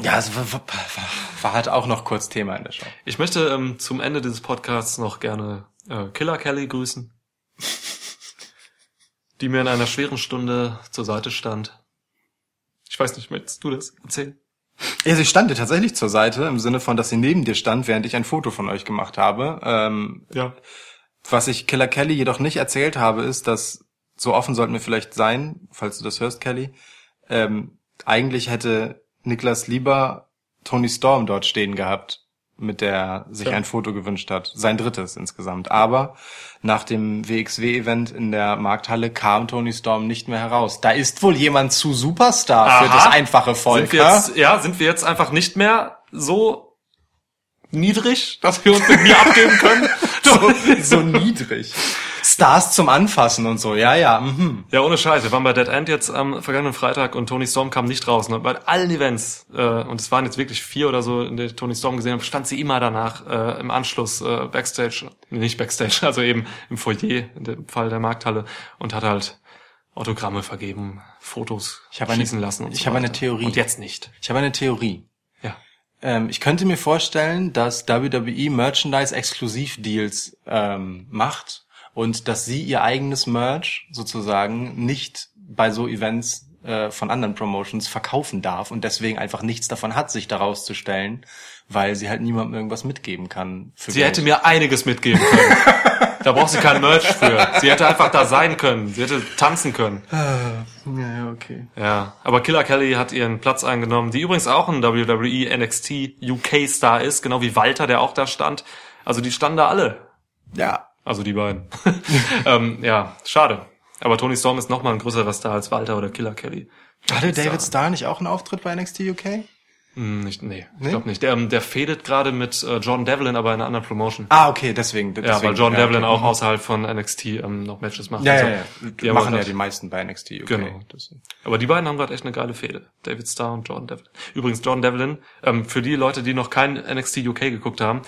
Ja, es war, war, war, war halt auch noch kurz Thema in der Show. Ich möchte ähm, zum Ende dieses Podcasts noch gerne äh, Killer Kelly grüßen, die mir in einer schweren Stunde zur Seite stand. Ich weiß nicht, möchtest du das erzählen? Ja, sie stand dir tatsächlich zur Seite, im Sinne von, dass sie neben dir stand, während ich ein Foto von euch gemacht habe. Ähm, Ja. was ich Killer Kelly jedoch nicht erzählt habe, ist, dass, so offen sollten wir vielleicht sein, falls du das hörst, Kelly, ähm, eigentlich hätte Niklas lieber Tony Storm dort stehen gehabt, mit der sich Ja. ein Foto gewünscht hat. Sein drittes insgesamt. Aber nach dem WXW-Event in der Markthalle kam Tony Storm nicht mehr heraus. Da ist wohl jemand zu Superstar für Aha. das einfache Volk. Sind wir ja? jetzt, ja, sind wir jetzt einfach nicht mehr so niedrig, dass wir uns mit mir abgeben können? <laughs> so, so niedrig. Stars zum Anfassen und so, ja, ja. Mhm. Ja, ohne Scheiß. Wir waren bei Dead End jetzt am vergangenen Freitag und Tony Storm kam nicht raus. Und bei allen Events, äh, und es waren jetzt wirklich vier oder so, in der Tony Storm gesehen habe, stand sie immer danach äh, im Anschluss äh, Backstage, nicht Backstage, <laughs> also eben im Foyer, in dem Fall der Markthalle, und hat halt Autogramme vergeben, Fotos Ich habe eine- schießen lassen. Und ich so habe eine. Theorie. Und jetzt nicht. Ich habe eine Theorie. Ja. Ähm, ich könnte mir vorstellen, dass WWE Merchandise Exklusivdeals ähm, macht und dass sie ihr eigenes Merch sozusagen nicht bei so Events äh, von anderen Promotions verkaufen darf und deswegen einfach nichts davon hat, sich daraus zu stellen, weil sie halt niemandem irgendwas mitgeben kann. Für Sie Geld. hätte mir einiges mitgeben können. da braucht sie kein Merch für. Sie hätte einfach da sein können. Sie hätte tanzen können. ja, ja, okay. Ja, aber Killer Kelly hat ihren Platz eingenommen, die übrigens auch ein WWE NXT UK Star ist, genau wie Walter, der auch da stand. Also die standen da alle. Ja, Also die beiden. <laughs> ähm, ja, schade. Aber Tony Storm ist nochmal ein größerer Star als Walter oder Killer Kelly. hatte David Starr nicht auch einen Auftritt bei NXT UK? Hm, nicht, nee, ich Nee? glaube nicht. Der, ähm, der fädet gerade mit äh, John Devlin, aber in einer anderen Promotion. Ah, okay, deswegen. ja, deswegen weil John ja, Devlin okay. auch außerhalb von NXT ähm, noch Matches macht. Ja, und ja, so. ja. Die machen ja grad- die meisten bei NXT UK. Genau. Aber die beiden haben gerade echt eine geile Fehde. David Starr und Jordan Devlin. Übrigens, Jordan Devlin, ähm, für die Leute, die noch kein NXT UK geguckt haben,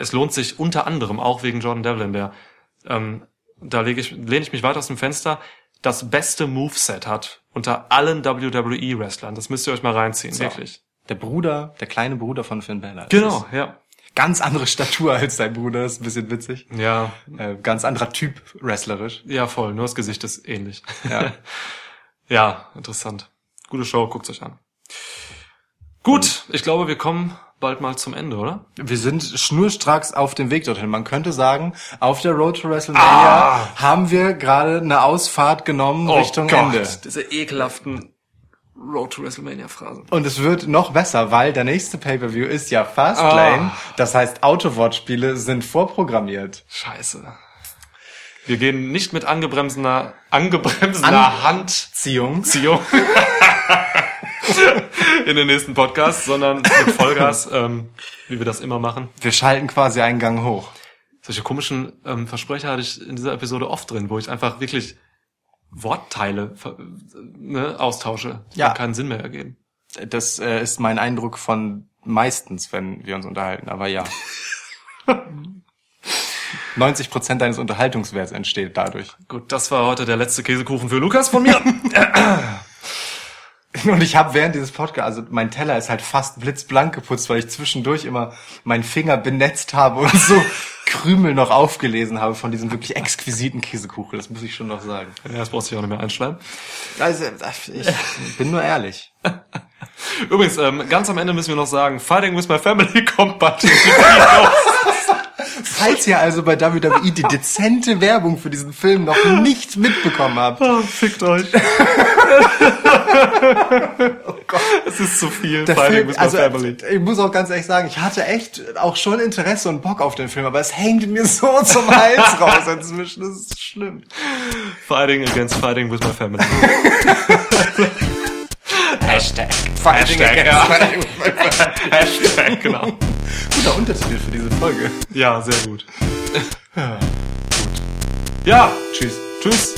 es lohnt sich unter anderem auch wegen Jordan Devlin, der, ähm, da lege ich, lehne ich mich weit aus dem Fenster, das beste Moveset hat unter allen WWE-Wrestlern. Das müsst ihr euch mal reinziehen, So. wirklich. Der Bruder, der kleine Bruder von Finn Balor. Genau, ja. Ganz andere Statur als sein Bruder, ist ein bisschen witzig. Ja, Äh, ganz anderer Typ wrestlerisch. ja, voll. Nur das Gesicht ist ähnlich. Ja. <laughs> ja, interessant. Gute Show, guckt's euch an. Gut, ich glaube, wir kommen bald mal zum Ende, oder? Wir sind schnurstracks auf dem Weg dorthin. Man könnte sagen, auf der Road to WrestleMania haben wir gerade eine Ausfahrt genommen Richtung Ende. Diese ekelhaften Road to WrestleMania Phrasen. Und es wird noch besser, weil der nächste Pay-Per-View ist ja Fastlane. Das heißt, Autowortspiele sind vorprogrammiert. Scheiße. Wir gehen nicht mit angebremsener, angebremsener Handziehung. Handziehung <laughs> <laughs> in den nächsten Podcast, sondern mit Vollgas, ähm, wie wir das immer machen. Wir schalten quasi einen Gang hoch. Solche komischen ähm, Versprecher hatte ich in dieser Episode oft drin, wo ich einfach wirklich Wortteile ne, austausche, die Ja. keinen Sinn mehr ergeben. Das äh, ist mein Eindruck von meistens, wenn wir uns unterhalten, aber ja. <laughs> 90 Prozent deines Unterhaltungswerts entsteht dadurch. Gut, das war heute der letzte Käsekuchen für Lukas von mir. <laughs> <laughs> Und ich habe während dieses Podcasts, also mein Teller ist halt fast blitzblank geputzt, weil ich zwischendurch immer meinen Finger benetzt habe und so <laughs> Krümel noch aufgelesen habe von diesem wirklich exquisiten Käsekuchen. Das muss ich schon noch sagen. Ja, das brauchst du auch nicht mehr einschleimen. Also, ich bin nur ehrlich. <laughs> Übrigens, ähm, ganz am Ende müssen wir noch sagen, Fighting with my Family kommt bald. Falls ihr also bei WWE die dezente Werbung für diesen Film noch nicht mitbekommen habt, Oh, fickt euch. <laughs> oh Gott. Es ist zu viel. der Fighting Film, with my also family. ich muss auch ganz ehrlich sagen, ich hatte echt auch schon Interesse und Bock auf den Film, aber es hängt mir so <laughs> zum Hals raus inzwischen. Das ist schlimm. Fighting against fighting with my family. <laughs> <laughs> Hashtag. Hashtag, ja. Hashtag, genau. <laughs> Guter Untertitel für diese Folge. Ja, sehr gut. <laughs> Ja, Tschüss. tschüss.